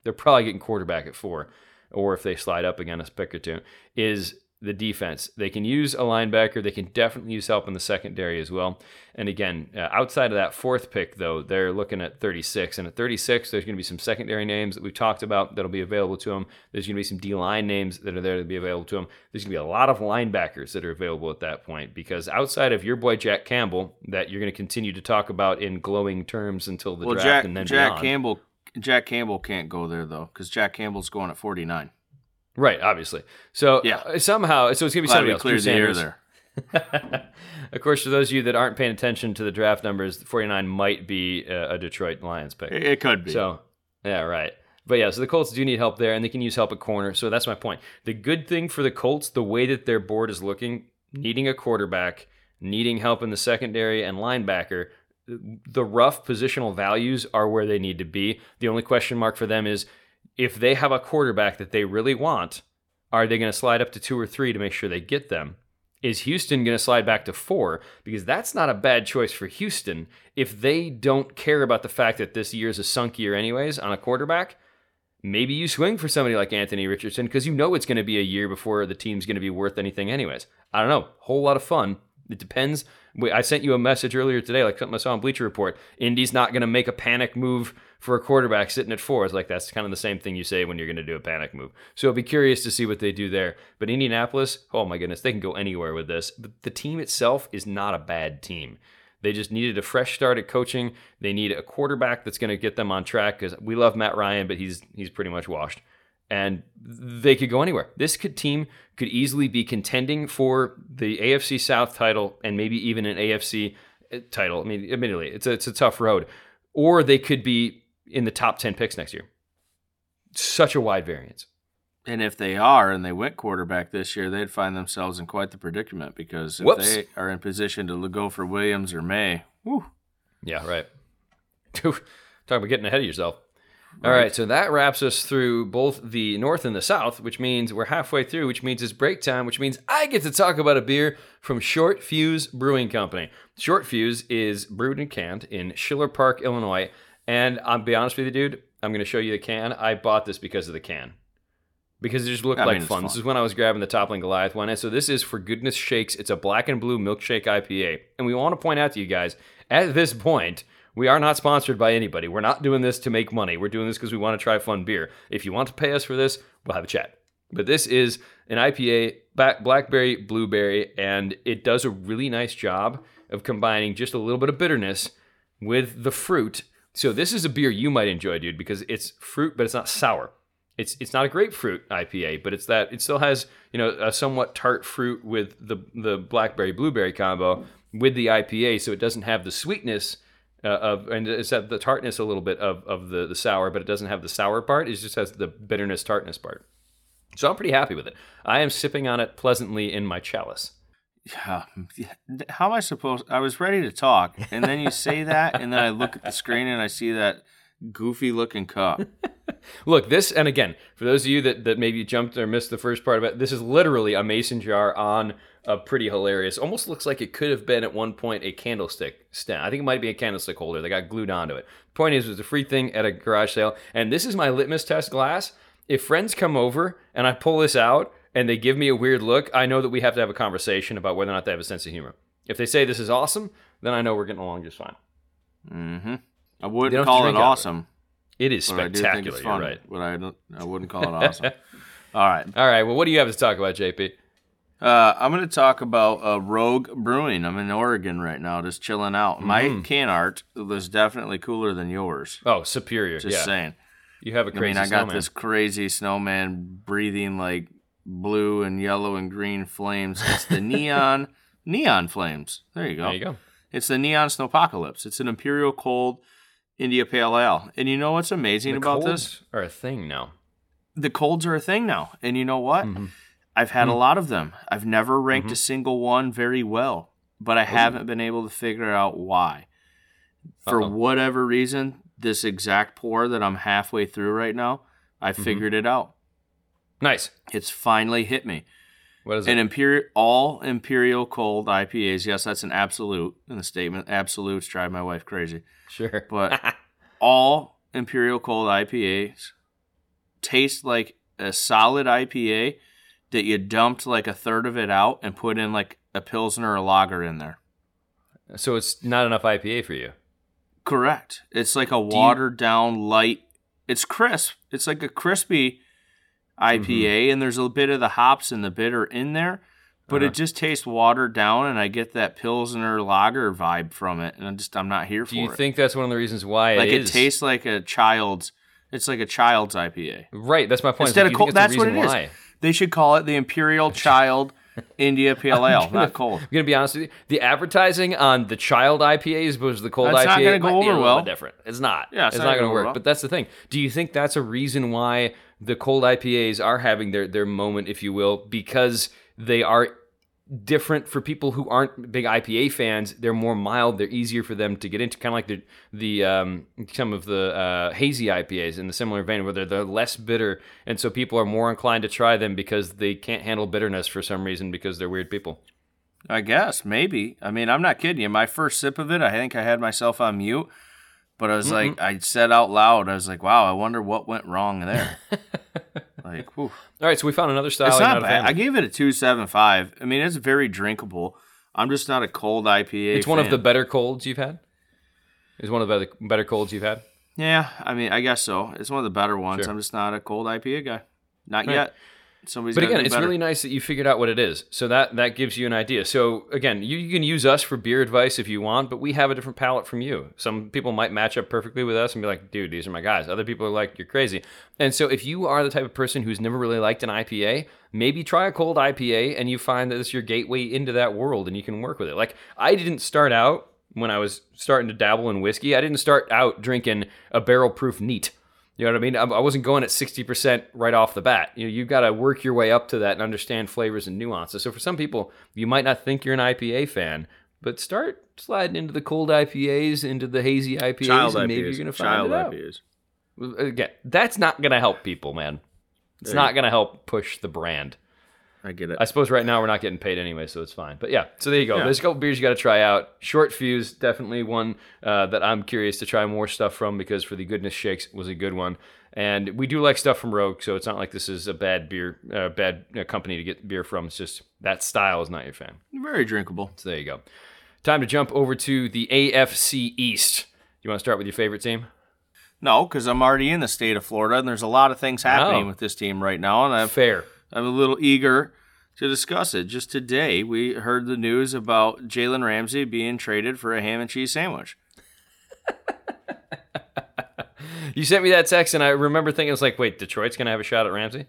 they're probably getting quarterback at four, or if they slide up again a pick or two, is the defense. They can use a linebacker. They can definitely use help in the secondary as well. And again, uh, outside of that fourth pick, though, they're looking at 36. And at 36, there's going to be some secondary names that we've talked about that'll be available to them. There's going to be some D line names that are there to be available to them. There's going to be a lot of linebackers that are available at that point because outside of your boy Jack Campbell, that you're going to continue to talk about in glowing terms until the well, draft Jack, and then Jack beyond. Campbell. Jack Campbell can't go there though because Jack Campbell's going at 49. Right, obviously. So yeah. Uh, somehow, so it's gonna be somebody else. Clear the air there. of course, for those of you that aren't paying attention to the draft numbers, 49 might be a Detroit Lions pick. It could be. So, yeah, right. But yeah, so the Colts do need help there, and they can use help at corner. So that's my point. The good thing for the Colts, the way that their board is looking, needing a quarterback, needing help in the secondary and linebacker, the rough positional values are where they need to be. The only question mark for them is if they have a quarterback that they really want, are they going to slide up to two or three to make sure they get them? Is Houston going to slide back to four? Because that's not a bad choice for Houston. If they don't care about the fact that this year is a sunk year, anyways, on a quarterback, maybe you swing for somebody like Anthony Richardson because you know it's going to be a year before the team's going to be worth anything, anyways. I don't know. Whole lot of fun. It depends. I sent you a message earlier today, like something I saw on Bleacher Report. Indy's not going to make a panic move for a quarterback sitting at four. It's like that's kind of the same thing you say when you're going to do a panic move. So I'll be curious to see what they do there. But Indianapolis, oh my goodness, they can go anywhere with this. The team itself is not a bad team. They just needed a fresh start at coaching. They need a quarterback that's going to get them on track because we love Matt Ryan, but he's he's pretty much washed. And they could go anywhere. This could, team could easily be contending for the AFC South title and maybe even an AFC uh, title. I mean, admittedly, it's a, it's a tough road or they could be in the top 10 picks next year. Such a wide variance. And if they are and they went quarterback this year, they'd find themselves in quite the predicament because if Whoops. they are in position to go for Williams or May, whew, Yeah, right. Talk about getting ahead of yourself. All right, so that wraps us through both the North and the South, which means we're halfway through, which means it's break time, which means I get to talk about a beer from Short Fuse Brewing Company. Short Fuse is brewed and canned in Schiller Park, Illinois. And I'll be honest with you, dude, I'm going to show you the can. I bought this because of the can. Because it just looked I like mean, fun. fun. This is when I was grabbing the Toppling Goliath one. And so this is for goodness shakes. It's a black and blue milkshake IPA. And we want to point out to you guys, at this point, we are not sponsored by anybody. We're not doing this to make money. We're doing this because we want to try fun beer. If you want to pay us for this, we'll have a chat. But this is an IPA, blackberry, blueberry, and it does a really nice job of combining just a little bit of bitterness with the fruit. So this is a beer you might enjoy, dude, because it's fruit, but it's not sour. It's it's not a grapefruit IPA, but it's that it still has you know a somewhat tart fruit with the the blackberry blueberry combo with the IPA, so it doesn't have the sweetness uh, of and it's at the tartness a little bit of of the the sour, but it doesn't have the sour part. It just has the bitterness tartness part. So I'm pretty happy with it. I am sipping on it pleasantly in my chalice. yeah, how am I supposed? I was ready to talk, and then you say that, and then I look at the screen and I see that goofy looking cup. Look, this, and again, for those of you that, that maybe jumped or missed the first part of it, this is literally a mason jar on a pretty hilarious, almost looks like it could have been at one point a candlestick stand. I think it might be a candlestick holder that got glued onto it. Point is, it was a free thing at a garage sale, and this is my litmus test glass. If friends come over and I pull this out and they give me a weird look, I know that we have to have a conversation about whether or not they have a sense of humor. If they say this is awesome, then I know we're getting along just fine. Mm hmm I wouldn't call it of it. awesome, It is but I do think spectacular. it's You're fun. right. But I don't. I wouldn't call it awesome. All right. All right. Well, what do you have to talk about, JP? Uh, I'm going to talk about uh, Rogue Brewing. I'm in Oregon right now, just chilling out. My Mm-hmm. can art was definitely cooler than yours. Oh, superior. Just yeah. saying. You have a I crazy mean, I got snowman. this crazy snowman breathing like blue and yellow and green flames. It's the neon neon flames. There you go. There you go. It's the neon snowpocalypse. It's an imperial cold India Pale Ale. And you know what's amazing The about colds this? are a thing now. The colds are a thing now. And you know what? Mhm. I've had a Hmm. lot of them. I've never ranked Mm-hmm. a single one very well, but I haven't been able to figure out why. For Uh-oh. whatever reason, this exact pour that I'm halfway through right now, I Mm-hmm. figured it out. Nice. It's finally hit me. What is An it? imperial, all imperial cold IPAs. Yes, that's an absolute in the statement. Absolutes drive my wife crazy. Sure. But all imperial cold IPAs taste like a solid IPA that you dumped like a third of it out and put in like a pilsner or a lager in there. so it's not enough IPA for you. Correct. It's like a you- watered down light. It's crisp. It's like a crispy IPA, Mm-hmm. and there's a bit of the hops and the bitter in there, but Uh-huh. it just tastes watered down, and I get that pilsner lager vibe from it, and I'm just I'm not here for Do you think that's one of the reasons why like it is? tastes like a child's. It's like a child's IPA. right. That's my point. Instead Do of cold, that's what it reason is. They should call it the Imperial Child India Pale Ale, not cold. I'm gonna be honest with you. The advertising on the child IPA as opposed to the cold That's IPA not gonna go be over well. different. It's not. Yeah, it's it's, not not gonna gonna go work. well. But that's the thing. Do you think that's a reason why the cold IPAs are having their their moment, if you will, because they are different for people who aren't big IPA fans. They're more mild. They're easier for them to get into, kind of like the the um, some of the uh, hazy IPAs in the similar vein, where they're, they're less bitter, and so people are more inclined to try them because they can't handle bitterness for some reason because they're weird people. I guess maybe. I mean, I'm not kidding you. My first sip of it, I think I had myself on mute, but I was like, mm-hmm. I said out loud, I was like, "Wow, I wonder what went wrong there." like, whew. All right, so we found another style. it's not bad. fan I gave it a two seven five. I mean, it's very drinkable. I'm just not a cold IPA. It's one of the better colds you've had. It's one of the better, better colds you've had. Yeah, I mean, I guess so. It's one of the better ones. Sure. I'm just not a cold IPA guy. Not Right. yet. Somebody's But again, it's better. really nice that you figured out what it is. So that that gives you an idea. So again, you, you can use us for beer advice if you want, but we have a different palate from you. Some people might match up perfectly with us and be like, "Dude, these are my guys." Other people are like, "You're crazy." And so if you are the type of person who's never really liked an IPA, maybe try a cold IPA and you find that it's your gateway into that world and you can work with it. Like I didn't start out when I was starting to dabble in whiskey. I didn't start out drinking a barrel proof neat. You know what I mean? I wasn't going at 60% right off the bat. You know, you've got to work your way up to that and understand flavors and nuances. So for some people, you might not think you're an IPA fan, but start sliding into the cold IPAs, into the hazy IPAs, Child and maybe IPAs. you're going to find Child it out. IPAs. Again, that's not going to help people, man. It's There not going to help push the brand. I get it. I suppose right now we're not getting paid anyway, so it's fine. But yeah, so there you go. Yeah. There's a couple beers you got to try out. Short Fuse, definitely one uh, that I'm curious to try more stuff from because for the goodness shakes was a good one. And we do like stuff from Rogue, so it's not like this is a bad beer, uh, bad uh, company to get beer from. It's just that style is not your fan. Very drinkable. So there you go. Time to jump over to the AFC East. You want to start with your favorite team? No, because I'm already in the state of Florida, and there's a lot of things happening Oh. with this team right now, and I've Fair. I'm a little eager to discuss it. Just today, we heard the news about Jalen Ramsey being traded for a ham and cheese sandwich. You sent me that text, and I remember thinking, it's like, wait, Detroit's going to have a shot at Ramsey?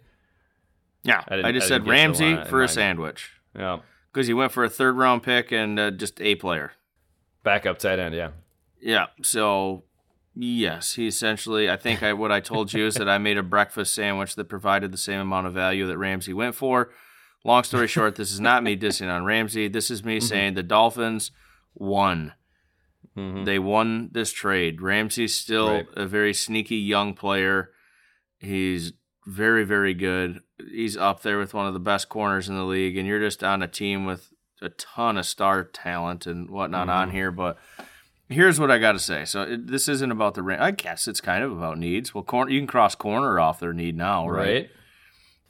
Yeah, I I, just I said didn't get to the Ramsey for a sandwich Yeah. because he went for a third round pick and uh, just a player. Backup tight end, yeah. Yeah, so yes, he essentially. I think I what I told you is that I made a breakfast sandwich that provided the same amount of value that Ramsey went for. Long story short, this is not me dissing on Ramsey. This is me saying the Dolphins won. Mhm. They won this trade. Ramsey's still Right. a very sneaky young player. He's very, very good. He's up there with one of the best corners in the league, and you're just on a team with a ton of star talent and whatnot on here. But here's what I got to say. So it, this isn't about the ring. I guess it's kind of about needs. Well, corner, you can cross corner off their need now, right? Right?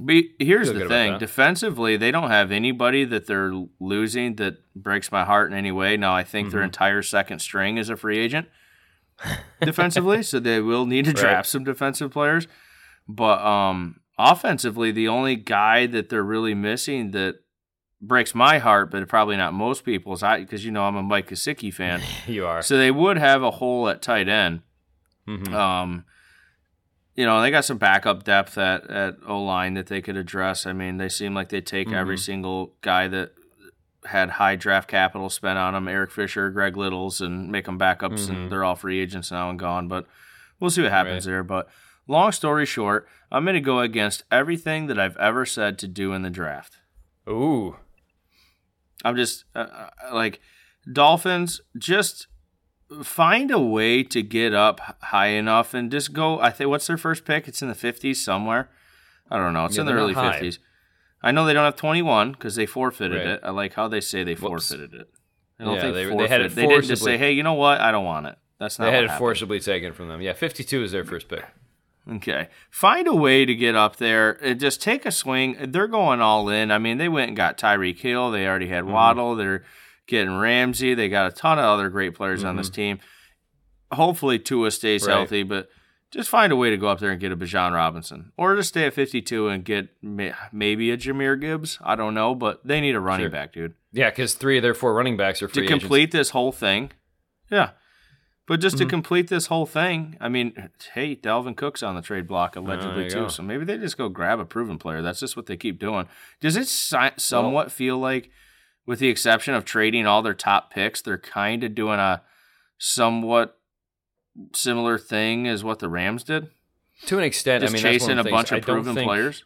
But here's Feel the thing: defensively, they don't have anybody that they're losing that breaks my heart in any way. Now, I think Mm-hmm. their entire second string is a free agent defensively, so they will need to Right. draft some defensive players. But um, offensively, the only guy that they're really missing that breaks my heart, but probably not most people's, I because you know I'm a Mike Gesicki fan, You are. so they would have a hole at tight end. Mhm. Um, you know, they got some backup depth at, at O line that they could address. I mean, they seem like they take every Mhm. single guy that had high draft capital spent on them, Eric Fisher, Greg Littles, and make them backups, Mhm. and they're all free agents now and gone. But we'll see what happens Right. there. But long story short, I'm going to go against everything that I've ever said to do in the draft. Ooh. I'm just uh, uh, like Dolphins. Just find a way to get up high enough and just go. I think what's their first pick? It's in the 50s somewhere. I don't know. It's Yeah, in the early high. 50s. I know they don't have 21 because they forfeited Right. it. I like how they say they Whoops. forfeited it. I don't Yeah, think they- they had it They didn't just say, "Hey, you know what? I don't want it." That's not. They had it happened. forcibly taken from them. Yeah, 52 is their first pick. Okay. Find a way to get up there. and Just take a swing. They're going all in. I mean, they went and got Tyreek Hill. They already had mm-hmm. Waddle. They're getting Ramsey. They got a ton of other great players on this mm-hmm. team. Hopefully, Tua stays Right. healthy, but just find a way to go up there and get a Bijan Robinson, or just stay at 52 and get maybe a Jahmyr Gibbs. I don't know, but they need a running Sure. back, dude, Yeah, because three of their four running backs are free to agents. complete this whole thing. Yeah. But just Mm-hmm. to complete this whole thing, I mean, hey, Dalvin Cook's on the trade block allegedly you too. go. So maybe they just go grab a proven player. That's just what they keep doing. Does it si- somewhat feel like, with the exception of trading all their top picks, they're kind of doing a somewhat similar thing as what the Rams did? To an extent, Just I mean, chasing a bunch of proven think- players.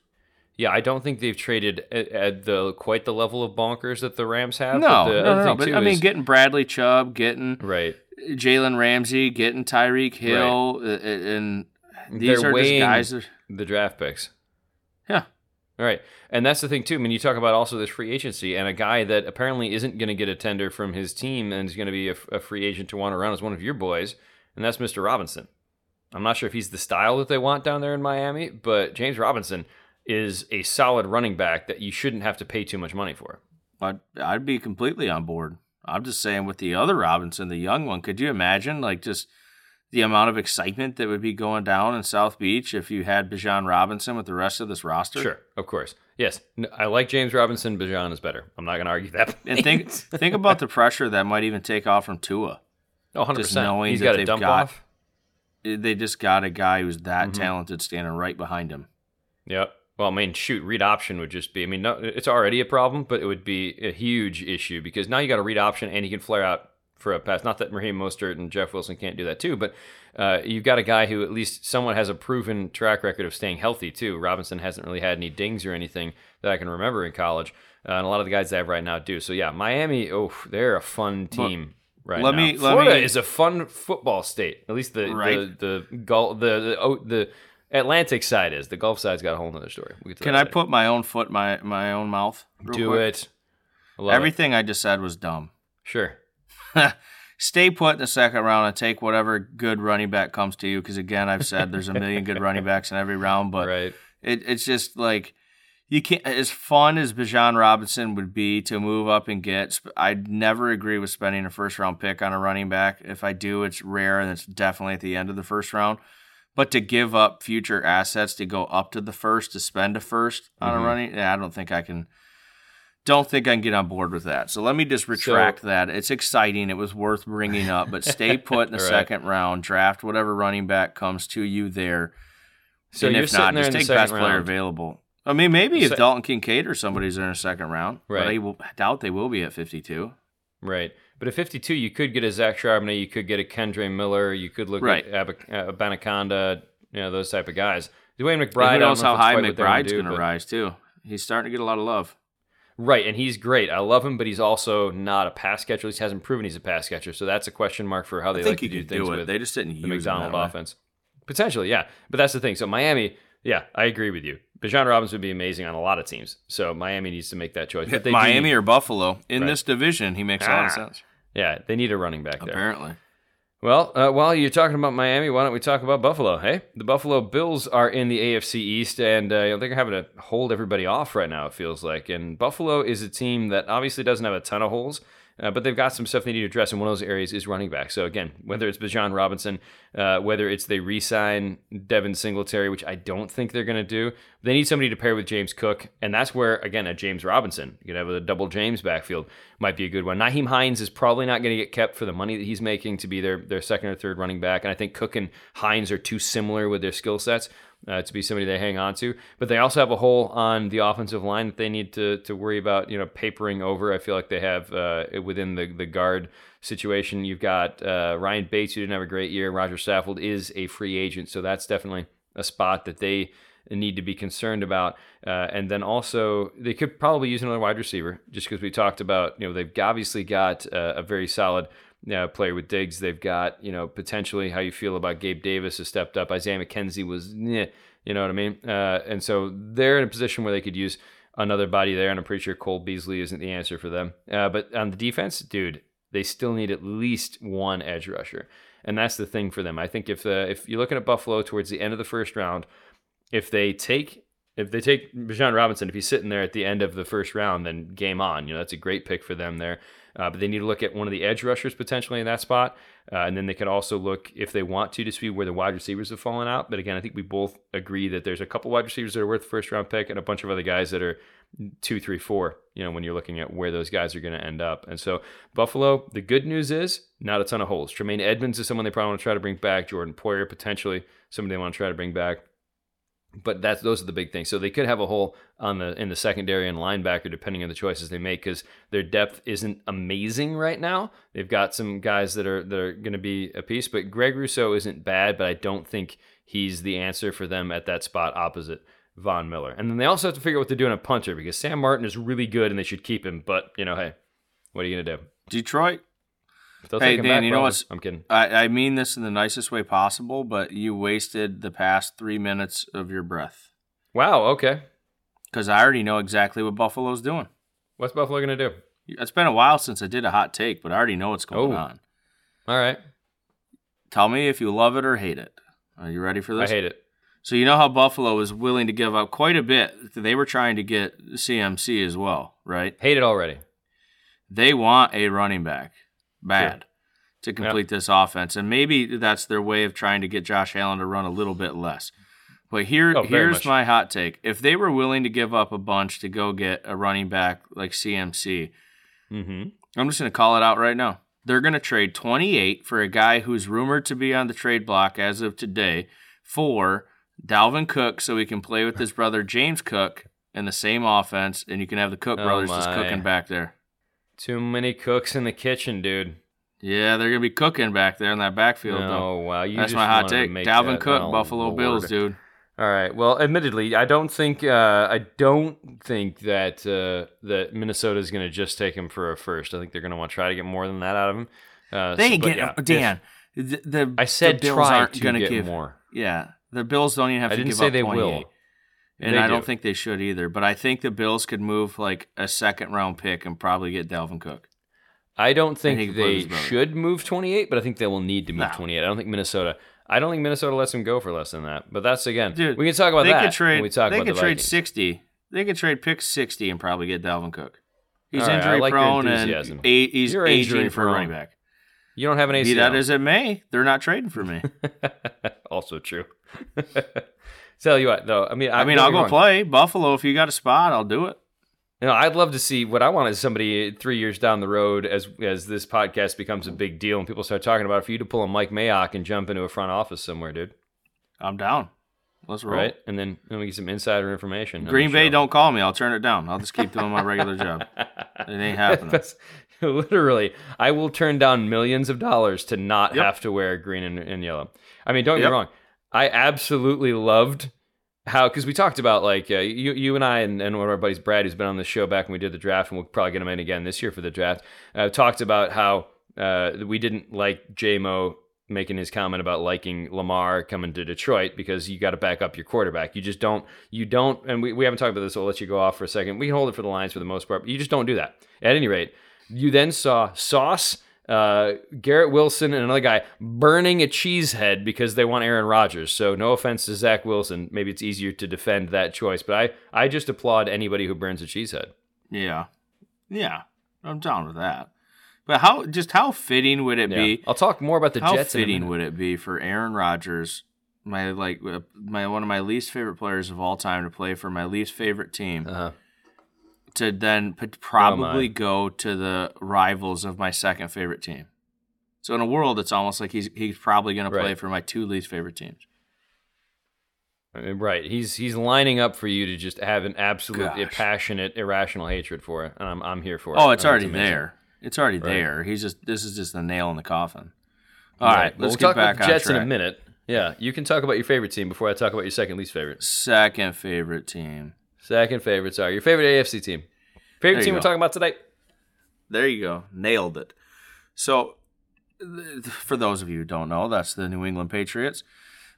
Yeah, I don't think they've traded at, at the quite the level of bonkers that the Rams have. No, but the no, no, thing But I mean, is- getting Bradley Chubb, getting right. Jalen Ramsey, getting Tyreek Hill, uh, and these They're are just guys. That, the draft picks. yeah, All right. And that's the thing, too. I mean, you talk about also this free agency and a guy that apparently isn't going to get a tender from his team and is going to be a, a free agent to want around as one of your boys, and that's Mr. Robinson. I'm not sure if he's the style that they want down there in Miami, but James Robinson is a solid running back that you shouldn't have to pay too much money for. I'd, I'd be completely on board. I'm just saying with the other Robinson, the young one, could you imagine like just the amount of excitement that would be going down in South Beach if you had Bijan Robinson with the rest of this roster? Sure, of course. Yes, I like James Robinson. Bijan is better. I'm not going to argue that. And think think about the pressure that might even take off from Tua. oh, 100%. just knowing He's that got they've got- off. They just got a guy who's that Mhm. talented standing right behind him. Yep. Well, I mean, shoot, read option would just be. I mean, no, it's already a problem, but it would be a huge issue because now you got a read option and he can flare out for a pass. Not that Raheem Mostert and Jeff Wilson can't do that too, but uh, you've got a guy who at least somewhat has a proven track record of staying healthy too. Robinson hasn't really had any dings or anything that I can remember in college, uh, and a lot of the guys they have right now do. So yeah, Miami, oh, they're a fun team. right let now. me- let Florida me- is a fun football state. At least the Right. the the the the, oh, the Atlantic side is. The Gulf side's got a whole nother story. Can I later. put my own foot in my my own mouth? do quick? it? Love it. Everything I just said was dumb. Sure. Stay put in the second round and take whatever good running back comes to you. Because again, I've said there's a million good running backs in every round, but right. it, it's just like you can't. As fun as Bijan Robinson would be to move up and get, I'd never agree with spending a first round pick on a running back. If I do, it's rare and it's definitely at the end of the first round. But to give up future assets to go up to the first to spend a 1st on Mhm. a running, yeah, I don't think I can. Don't think I can get on board with that. So let me just retract that. It's exciting. It was worth bringing up, but stay put in the Right. second round. Draft whatever running back comes to you there. So and if not, just take best player available. I mean, maybe if Se- Dalton Kincaid or somebody's in a second round, Right. but I will, doubt they will be at 52. Right. But at 52, you could get a Zach Charbonnet, you could get a Kendre Miller, you could look Right. at Ab- uh, Benaconda, you know, those type of guys. Dwayne McBride, I who don't knows know how high quite what they McBride's going to rise too. He's starting to get a lot of love. Right, and he's great. I love him, but he's also not a pass catcher. At least hasn't proven he's a pass catcher. So that's a question mark for how they like to do things do it. with They just didn't the use him McDonald way. offense. Potentially, yeah. But that's the thing. So Miami, yeah, I agree with you. Bijan Robinson would be amazing on a lot of teams. So Miami needs to make that choice. But they Miami need- or Buffalo in Right. this division, he makes a lot of Ah. sense. Yeah, they need a running back there. Apparently, Well, uh, while you're talking about Miami, why don't we talk about Buffalo? Hey, the Buffalo Bills are in the AFC East, and uh, they're having to hold everybody off right now. It feels like, and Buffalo is a team that obviously doesn't have a ton of holes, uh, but they've got some stuff they need to address, and one of those areas is running back. So again, whether it's Bijan Robinson, uh, whether it's they re-sign Devin Singletary, which I don't think they're going to do, they need somebody to pair with James Cook, and that's where again a James Robinson, you could have a double James backfield, might be a good one. Nyheim Hines is probably not going to get kept for the money that he's making to be their their second or third running back, and I think Cook and Hines are too similar with their skill sets. Uh, to be somebody they hang on to, but they also have a hole on the offensive line that they need to to worry about. You know, papering over. I feel like they have uh, within the the guard situation. You've got uh, Ryan Bates, who didn't have a great year. Roger Saffold is a free agent, so that's definitely a spot that they need to be concerned about. Uh, and then also, they could probably use another wide receiver, just because we talked about, you know, they've obviously got uh, a very solid uh, player with Diggs. They've got, you know, potentially how you feel about Gabe Davis has stepped up. Isaiah McKenzie was, you know what I mean? Uh, and so they're in a position where they could use another body there, and I'm pretty sure Cole Beasley isn't the answer for them. Uh, but on the defense, dude, they still need at least one edge rusher, and that's the thing for them. I think if uh, if you're looking at Buffalo towards the end of the first round, if they take if they take Bijan Robinson, if he's sitting there at the end of the first round, then game on. You know that's a great pick for them there. Uh, but they need to look at one of the edge rushers potentially in that spot, uh, and then they could also look if they want to to see where the wide receivers have fallen out. But again, I think we both agree that there's a couple wide receivers that are worth first round pick, and a bunch of other guys that are two, three, four. You know, when you're looking at where those guys are going to end up, and so Buffalo. The good news is not a ton of holes. Tremaine Edmunds is someone they probably want to try to bring back. Jordan Poyer potentially somebody they want to try to bring back but that's those are the big things. So they could have a hole on the in the secondary and linebacker depending on the choices they make because their depth isn't amazing right now. They've got some guys that are that are going to be a piece, but Greg Rousseau isn't bad, but I don't think he's the answer for them at that spot opposite Von Miller. And then they also have to figure out what they're doing at punter because Sam Martin is really good and they should keep him. But you know, hey, what are you gonna do? Detroit. Hey, Dan, back, you know what's- I'm kidding. I, I mean this in the nicest way possible, but you wasted the past three minutes of your breath Wow. Okay. because I already know exactly what Buffalo's doing. What's Buffalo gonna do? It's been a while since I did a hot take, but I already know what's going Oh. on. All right. Tell me if you love it or hate it. Are you ready for this? I hate it. So you know how Buffalo was willing to give up quite a bit. They were trying to get CMC as well, right? Hate it already. They want a running back bad to complete this offense, and maybe that's their way of trying to get Josh Allen to run a little bit less. But here, Oh, here's much. my hot take: if they were willing to give up a bunch to go get a running back like CMC, Mm-hmm. I'm just going to call it out right now. They're going to trade 28 for a guy who's rumored to be on the trade block as of today for Dalvin Cook so he can play with his brother James Cook in the same offense and you can have the Cook Oh brothers just cooking back there. Too many cooks in the kitchen, dude. Yeah, they're gonna be cooking back there in that backfield. Oh though. wow, you That's just my hot take. make Dalvin Cook, Buffalo Lord. Bills, dude. All right. Well, admittedly, I don't think uh, I don't think that uh, that Minnesota is going to just take him for a first. I think they're going to want to try to get more than that out of him. Uh, They so- ain't but getting if- Dan. The, the I said the Bills try aren't to gonna get give more. Yeah, the Bills don't even have to give. I to didn't give say up they will. And They I don't think they should either. But I think the Bills could move like a second round pick and probably get Dalvin Cook. I don't think they should move 28, but I think they will need to move No. 28. I don't think Minnesota. I don't think Minnesota lets him go for less than that. But that's again, Dude, we can talk about they that could trade. when we talk they about could the trade sixty. They could trade pick sixty and probably get Dalvin Cook. He's right, injury like prone and a, he's You're aging for a prone. running back. You don't have an ACL. Be that as it may, they're not trading for me. also true. Tell you what, though, I mean, I mean, I'll go wrong. play Buffalo if you got a spot. I'll do it. You know, I'd love to see what I want is somebody three years down the road as as this podcast becomes a big deal and people start talking about it, for you to pull a Mike Mayock and jump into a front office somewhere, dude. I'm down. Let's roll. Right? And then, then we get some insider information. Green Bay, don't call me. I'll turn it down. I'll just keep doing my regular job. It ain't happening. That's- literally, I will turn down millions of dollars to not Yep. have to wear green and, and yellow. I mean, don't get me wrong. I absolutely loved how because we talked about like uh, you you and I and, and one of our buddies Brad who's been on the show back when we did the draft and we'll probably get him in again this year for the draft. Uh, talked about how uh, we didn't like Jamo making his comment about liking Lamar coming to Detroit because you got to back up your quarterback. You just don't you don't and we, we haven't talked about this. So I'll let you go off for a second. We can hold it for the Lions for the most part, but you just don't do that. At any rate, you then saw Sauce. Uh, Garrett Wilson and another guy burning a cheese head because they want Aaron Rodgers. So no offense to Zach Wilson, maybe it's easier to defend that choice, but I I just applaud anybody who burns a cheese head. Yeah. Yeah. I'm down with that. But how just how fitting would it Yeah. be? I'll talk more about the how Jets. a fitting would it be for Aaron Rodgers, my like uh, my one of my least favorite players of all time to play for my least favorite team, Uh-huh. To then p- oh probably go to the rivals of my second favorite team. So in a world, it's almost like he's he's probably going to play for my two least favorite teams. Right. He's he's lining up for you to just have an absolute Gosh. passionate, irrational hatred for it. And I'm I'm here for it. Oh, it's already there. It's already Right. there. He's just this is just the nail in the coffin. All right, Right. Well, let's we'll get talk back about the Jets on in a track. minute. Yeah, you can talk about your favorite team before I talk about your second least favorite. Second favorite team. Second favorite, sorry, your favorite AFC team. Favorite team we're talking about today. There you go. Nailed it. So, th- for those of you who don't know, that's the New England Patriots.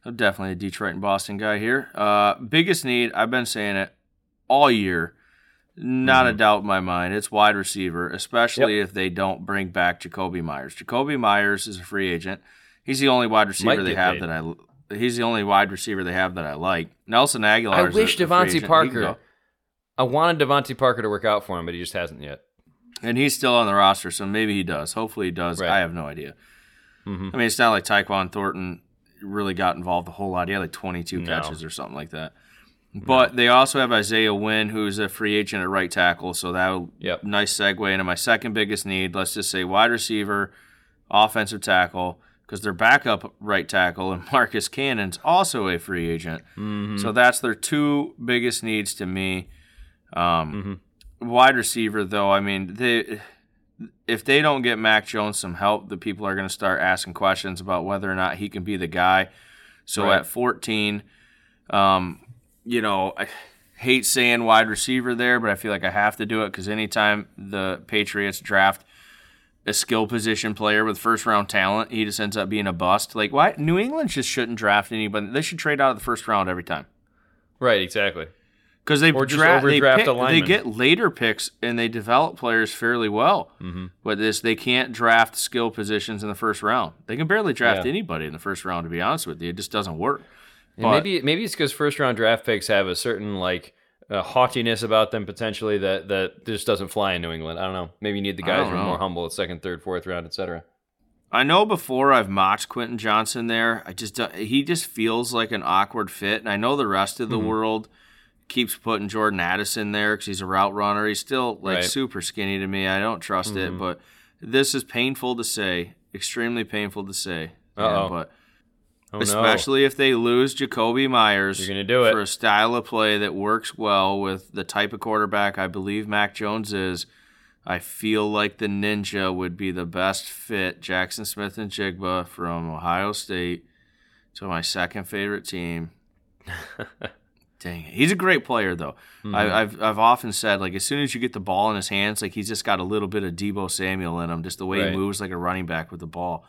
I'm definitely a Detroit and Boston guy here. Uh, biggest need, I've been saying it all year. Not a doubt in my mind. It's wide receiver, especially if they don't bring back Jakobi Meyers. Jakobi Meyers is a free agent. He's the only wide receiver they have paid. that I. He's the only wide receiver they have that I like. Nelson Agholor. I is wish DeVante agent. He can Parker. I wanted DeVante Parker to work out for him, but he just hasn't yet. And he's still on the roster, so maybe he does. Hopefully he does. Right. I have no idea. Mhm. I mean, it's not like Tyquan Thornton really got involved a whole lot. He had like 22 No. catches or something like that. But they also have Isaiah Wynn, who's a free agent at right tackle. So that would Yep. nice segue into my second biggest need. Let's just say wide receiver, offensive tackle, because their backup right tackle and Marcus Cannon's also a free agent. Mm-hmm. So that's their two biggest needs to me. Um, Mm-hmm. Wide receiver, though, I mean, they if they don't get Mac Jones some help, the people are going to start asking questions about whether or not he can be the guy. So Right. at 14, um, you know, I hate saying wide receiver there, but I feel like I have to do it because anytime the Patriots draft a skill position player with first round talent, he just ends up being a bust. Like, why? New England just shouldn't draft anybody. They should trade out of the first round every time. Right, exactly. Because they Or just draft, they, overdraft pick, they get later picks and they develop players fairly well. Mm-hmm. But this, they can't draft skill positions in the first round. They can barely draft Yeah. anybody in the first round. To be honest with you, it just doesn't work. But- maybe maybe it's because first round draft picks have a certain like uh, haughtiness about them potentially that that just doesn't fly in New England. I don't know. Maybe you need the guys who are more humble at second, third, fourth round, etc. I know before I've mocked Quentin Johnston there. I just don't- he just feels like an awkward fit, and I know the rest of the Mm-hmm. world keeps putting Jordan Addison there because he's a route runner. He's still like Right. super skinny to me. I don't trust Mm-hmm. it, but this is painful to say, extremely painful to say. Yeah, Uh-oh. but Oh especially if they lose Jakobi Meyers, You're gonna do it. for a style of play that works well with the type of quarterback I believe Mac Jones is. I feel like the Ninja would be the best fit. Jaxon Smith-Njigba from Ohio State to my second favorite team. Dang it. He's a great player, though. Mm-hmm. I, I've I've often said like as soon as you get the ball in his hands, like he's just got a little bit of Deebo Samuel in him, just the way Right. he moves like a running back with the ball,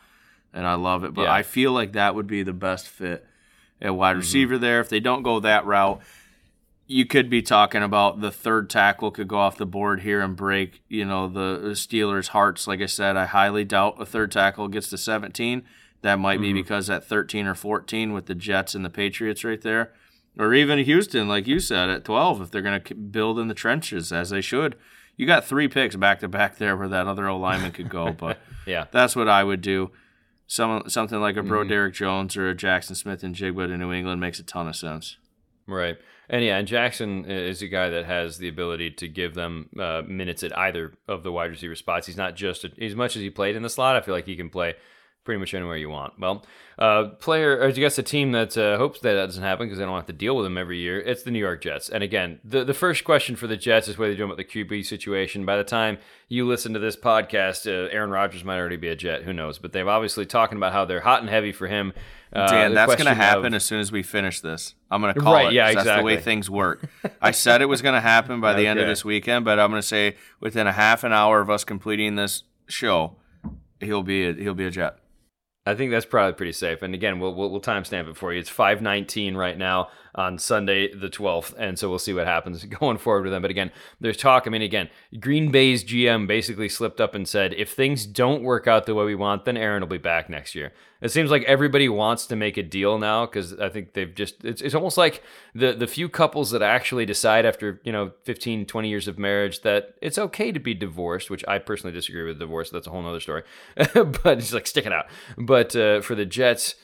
and I love it. But Yeah. I feel like that would be the best fit at wide Mm-hmm. receiver there. If they don't go that route, you could be talking about the third tackle could go off the board here and break, you know, the Steelers' hearts. Like I said, I highly doubt a third tackle gets to 17. That might be because at 13 or 14 with the Jets and the Patriots right there, or even Houston, like you said, at 12 if they're going to build in the trenches as they should. You got three picks back to back there where that other O lineman could go, but Yeah. that's what I would do. Some something like a Bro Mm-hmm. Derek Jones or a Jaxon Smith-Njigba to New England makes a ton of sense. Right. And yeah, and Jackson is a guy that has the ability to give them uh, minutes at either of the wide receiver spots. He's not just a, as much as he played in the slot. I feel like he can play pretty much anywhere you want. Well, uh, player, or I guess a team that uh, hopes that, that doesn't happen because they don't have to deal with him every year. It's the New York Jets. And again, the the first question for the Jets is whether they're doing about the QB situation. By the time you listen to this podcast, uh, Aaron Rodgers might already be a Jet. Who knows? But they've obviously talking about how they're hot and heavy for him. Uh, Dan, that's going to happen of- as soon as we finish this. I'm going to call Right, it. yeah, 'cause That's the way things work. I said it was going to happen by the end of this weekend, but I'm going to say within a half an hour of us completing this show, he'll be a, he'll be a jet. I think that's probably pretty safe. And again, we'll we'll, we'll timestamp it for you. It's five nineteen right now on Sunday the twelfth, and so we'll see what happens going forward with them. But again, there's talk. I mean, again, Green Bay's GM basically slipped up and said, if things don't work out the way we want, then Aaron will be back next year. It seems like everybody wants to make a deal now because I think they've just it's, it's almost like the the few couples that actually decide after you know 15 20 years of marriage that it's okay to be divorced which i personally disagree with divorce that's a whole nother story but it's like stick it out but uh, for the jets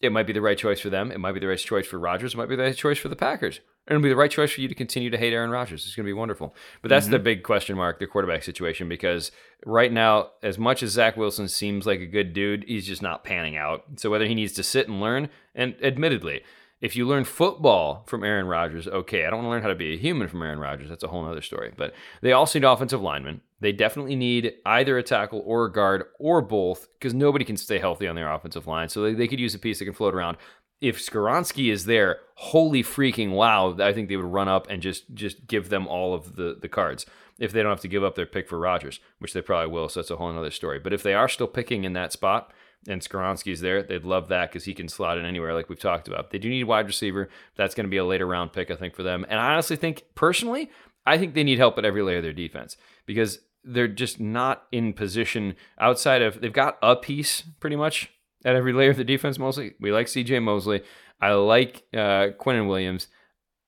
it might be the right choice for them. It might be the right choice for Rodgers. It might be the right choice for the Packers. And it'll be the right choice for you to continue to hate Aaron Rodgers. It's going to be wonderful. But that's mm-hmm. the big question mark, the quarterback situation, because right now, as much as Zach Wilson seems like a good dude, he's just not panning out. So whether he needs to sit and learn, and admittedly, if you learn football from Aaron Rodgers, okay. I don't want to learn how to be a human from Aaron Rodgers. That's a whole other story. But they also need offensive linemen. They definitely need either a tackle or a guard or both because nobody can stay healthy on their offensive line. So they, they could use a piece that can float around. If Skoronski is there, holy freaking wow! I think they would run up and just just give them all of the the cards if they don't have to give up their pick for Rodgers, which they probably will. So that's a whole other story. But if they are still picking in that spot, and Skoronski's there. They'd love that because he can slot in anywhere, like we've talked about. They do need wide receiver. That's going to be a later round pick, I think, for them. And I honestly think, personally, I think they need help at every layer of their defense because they're just not in position outside of they've got a piece pretty much at every layer of the defense. Mostly, we like C.J. Mosley. I like uh, Quinnen Williams.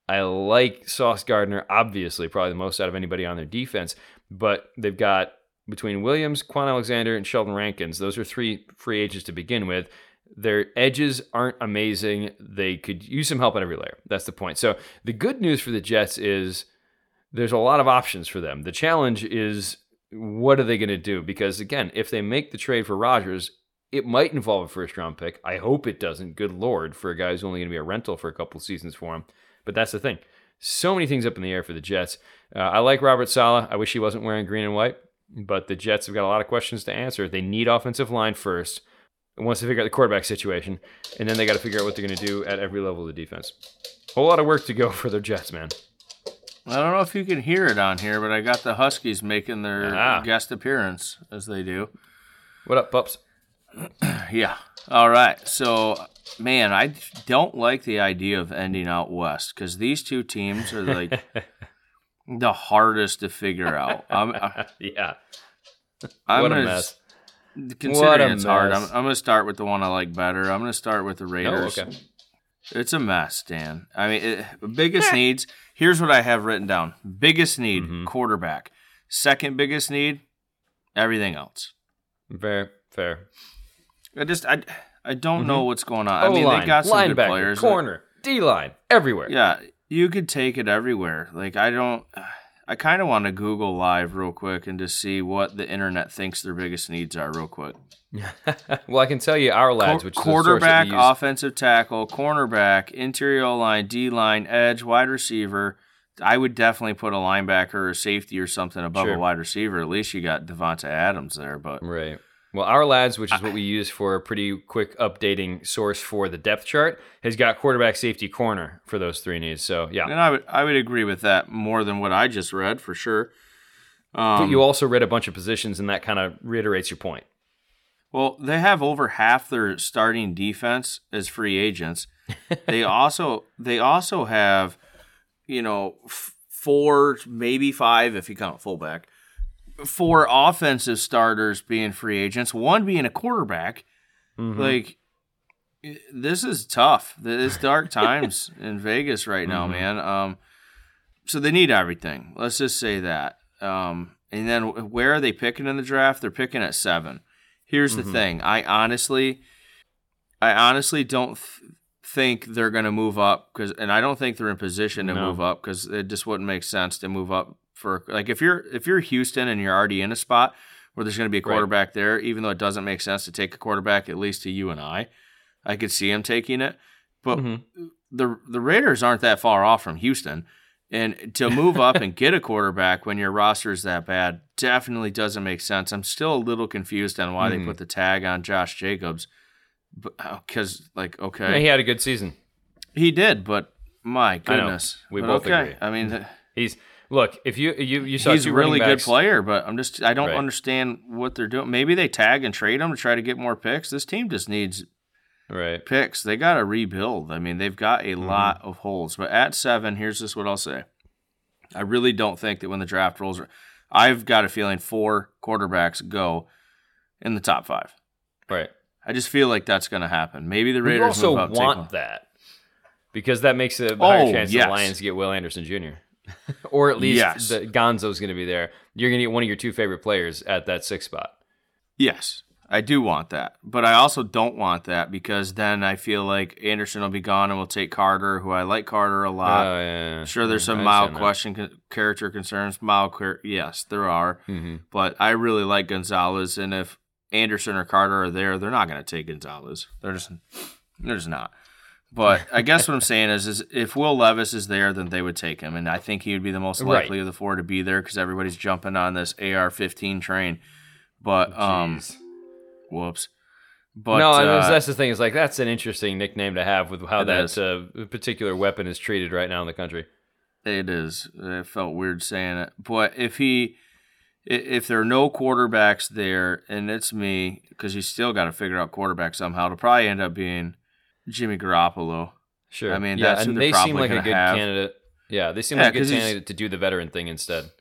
I like Sauce Gardner, obviously, probably the most out of anybody on their defense. But they've got between Williams, Kwon Alexander, and Sheldon Rankins. Those are three free agents to begin with. Their edges aren't amazing. They could use some help at every layer. That's the point. So the good news for the Jets is there's a lot of options for them. The challenge is what are they going to do? Because again, if they make the trade for Rodgers, it might involve a first round pick. I hope it doesn't. Good lord, for a guy who's only going to be a rental for a couple seasons for him. But that's the thing. So many things up in the air for the Jets. Uh, I like Robert Saleh. I wish he wasn't wearing green and white, but the Jets have got a lot of questions to answer. They need offensive line first. Once they figure out the quarterback situation, and then they got to figure out what they're going to do at every level of the defense. A whole lot of work to go for the Jets, man. I don't know if you can hear it on here, but I got the Huskies making their Ah. guest appearance as they do. What up, pups? Yeah. All right. So, man, I don't like the idea of ending out west because these two teams are like the hardest to figure out. I'm, I- yeah. I'm what a gonna, mess. Considering What a it's hard, I'm, mess. I'm gonna start with the one I like better. I'm gonna start with the Oh, Raiders. okay. It's a mess, Dan. I mean, it, biggest needs. Here's what I have written down: biggest need, Mm-hmm. quarterback. Second biggest need, everything else. Fair, fair. I just, I, I don't know what's going on. I mean, they got some good players. corner, D line, everywhere. Yeah, you could take it everywhere. Like I don't. I kind of want to Google Live real quick and just see what the internet thinks their biggest needs are, real quick. well, I can tell you Ourlads, which quarterback, offensive tackle, cornerback, interior line, D line, edge, wide receiver, I would definitely put a linebacker or safety or something above Sure. a wide receiver. At least you got Davante Adams there, but Right. Well, Ourlads, which is what we use for a pretty quick updating source for the depth chart, has got quarterback, safety, corner for those three needs. So yeah. and I would I would agree with that more than what I just read for sure. Um, but you also read a bunch of positions, and that kind of reiterates your point. Well, they have over half their starting defense as free agents. they also they also have, you know, f- four maybe five if you count fullback, four offensive starters being free agents, one being a quarterback. Mm-hmm. Like this is tough. It's dark times in Vegas right now, Mhm. man. Um, so they need everything. Let's just say that. Um, and then where are they picking in the draft? They're picking at seven. Here's the Mhm. thing. I honestly, I honestly don't th- think they're going to move up because, and I don't think they're in position to No. move up because it just wouldn't make sense to move up for like if you're if you're Houston and you're already in a spot where there's going to be a Right. quarterback there, even though it doesn't make sense to take a quarterback at least to you and I, I could see him taking it, but Mhm. the the Raiders aren't that far off from Houston. And to move up and get a quarterback when your roster is that bad definitely doesn't make sense. I'm still a little confused on why Mhm. they put the tag on Josh Jacobs, because like Yeah, okay, he had a good season. he did, but my goodness, We But both okay. agree. I mean, He's look if you you you saw he's a really good player, but I'm just I don't Right. understand what they're doing. Maybe they tag and trade him to try to get more picks. This team just needs Right. picks. They got to rebuild. I mean, they've got a Mm-hmm. lot of holes. But at seven, here's just what I'll say. I really don't think that when the draft rolls, I've got a feeling four quarterbacks go in the top five. Right. I just feel like that's going to happen. Maybe the Raiders you also move up, want that because that makes a higher Oh, chance yes. the Lions get Will Anderson Jr. or at least Yes. the Gonzo's going to be there. You're going to get one of your two favorite players at that six spot. Yes, I do want that. But I also don't want that because then I feel like Anderson will be gone and we'll take Carter, who I like Carter a lot. Oh, yeah, yeah. Sure, there's some I mild that. question, character concerns. Mild, yes, there are. Mhm. But I really like Gonzalez, and if Anderson or Carter are there, they're not going to take Gonzalez. They're just, they're just not. But I guess what I'm saying is, is if Will Levis is there, then they would take him, and I think he would be the most Right. likely of the four to be there because everybody's jumping on this AR-15 train. But um, Jeez. whoops. But no, I mean, uh, that's the thing. Is like that's an interesting nickname to have with how that uh, particular weapon is treated right now in the country. It is. It felt weird saying it, but if he, if there are no quarterbacks there, and it's me, because you still got to figure out quarterback somehow. It'll probably end up being Jimmy Garoppolo. Sure. I mean, yeah, that's and they're seem like a good have. candidate. Yeah, they seem Yeah, like a good candidate to do the veteran thing instead.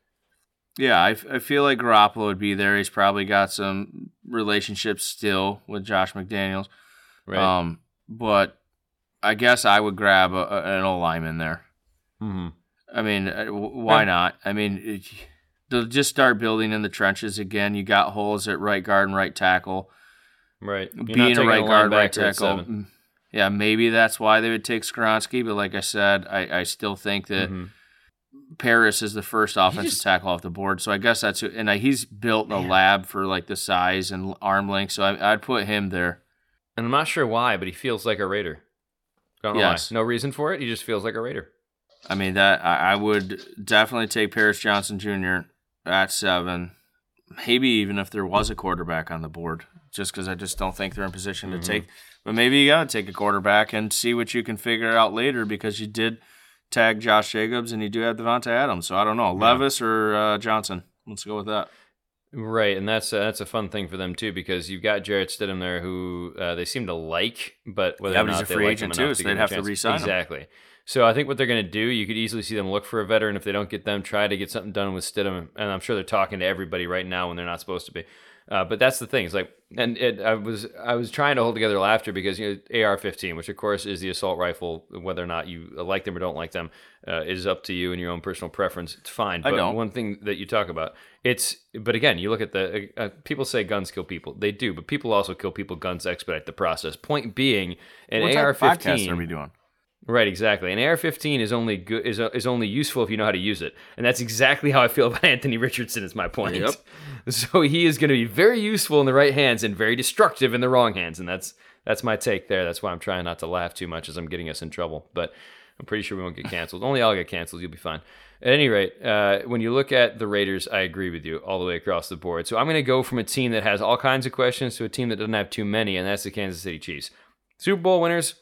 Yeah, I, f- I feel like Garoppolo would be there. He's probably got some relationships still with Josh McDaniels. Right. Um, but I guess I would grab a, a, an O lineman there. Mm-hmm. I mean, uh, why not? I mean, it, they'll just start building in the trenches again. You got holes at right guard and right tackle. Right. You're Being a right guard, right tackle. Yeah, maybe that's why they would take Skoronski. But like I said, I, I still think that Mhm. Paris is the first offensive just- tackle off the board. So I guess that's who, and uh, he's built in a lab for like the size and arm length. So I, I'd put him there. And I'm not sure why, but he feels like a Raider. Don't know Yes. why. No reason for it. He just feels like a Raider. I mean that I, I would definitely take Paris Johnson Jr. at seven. Maybe even if there was a quarterback on the board, just because I just don't think they're in position Mhm. to take. But maybe you got to take a quarterback and see what you can figure out later because you did tag Josh Jacobs and you do have Davante Adams. So I don't know, Yeah. Levis or uh, Johnson. Let's go with that. Right, and that's uh, that's a fun thing for them too because you've got Jarrett Stidham there, who uh, they seem to like, but whether Yeah, or not a they free like agent him too, so they'd him have to re-sign him. exactly. So I think what they're going to do, you could easily see them look for a veteran if they don't get them, try to get something done with Stidham, and I'm sure they're talking to everybody right now when they're not supposed to be. Uh, but that's the thing. It's like, and it, I was I was trying to hold together laughter because you know AR-15, which of course is the assault rifle, whether or not you like them or don't like them, uh, is up to you and your own personal preference. It's fine. I But don't. one thing that you talk about, it's but again, you look at the uh, people say guns kill people. They do, but people also kill people. Guns expedite the process. Point being, an what type of podcast are we doing? Right, exactly. An AR-15 is only good is is only useful if you know how to use it, and that's exactly how I feel about Anthony Richardson. Is my point. Yep. So he is going to be very useful in the right hands and very destructive in the wrong hands, and that's that's my take there. That's why I'm trying not to laugh too much as I'm getting us in trouble. But I'm pretty sure we won't get canceled. Only I'll get canceled. You'll be fine. At any rate, uh, when you look at the Raiders, I agree with you all the way across the board. So I'm going to go from a team that has all kinds of questions to a team that doesn't have too many, and that's the Kansas City Chiefs. Super Bowl winners.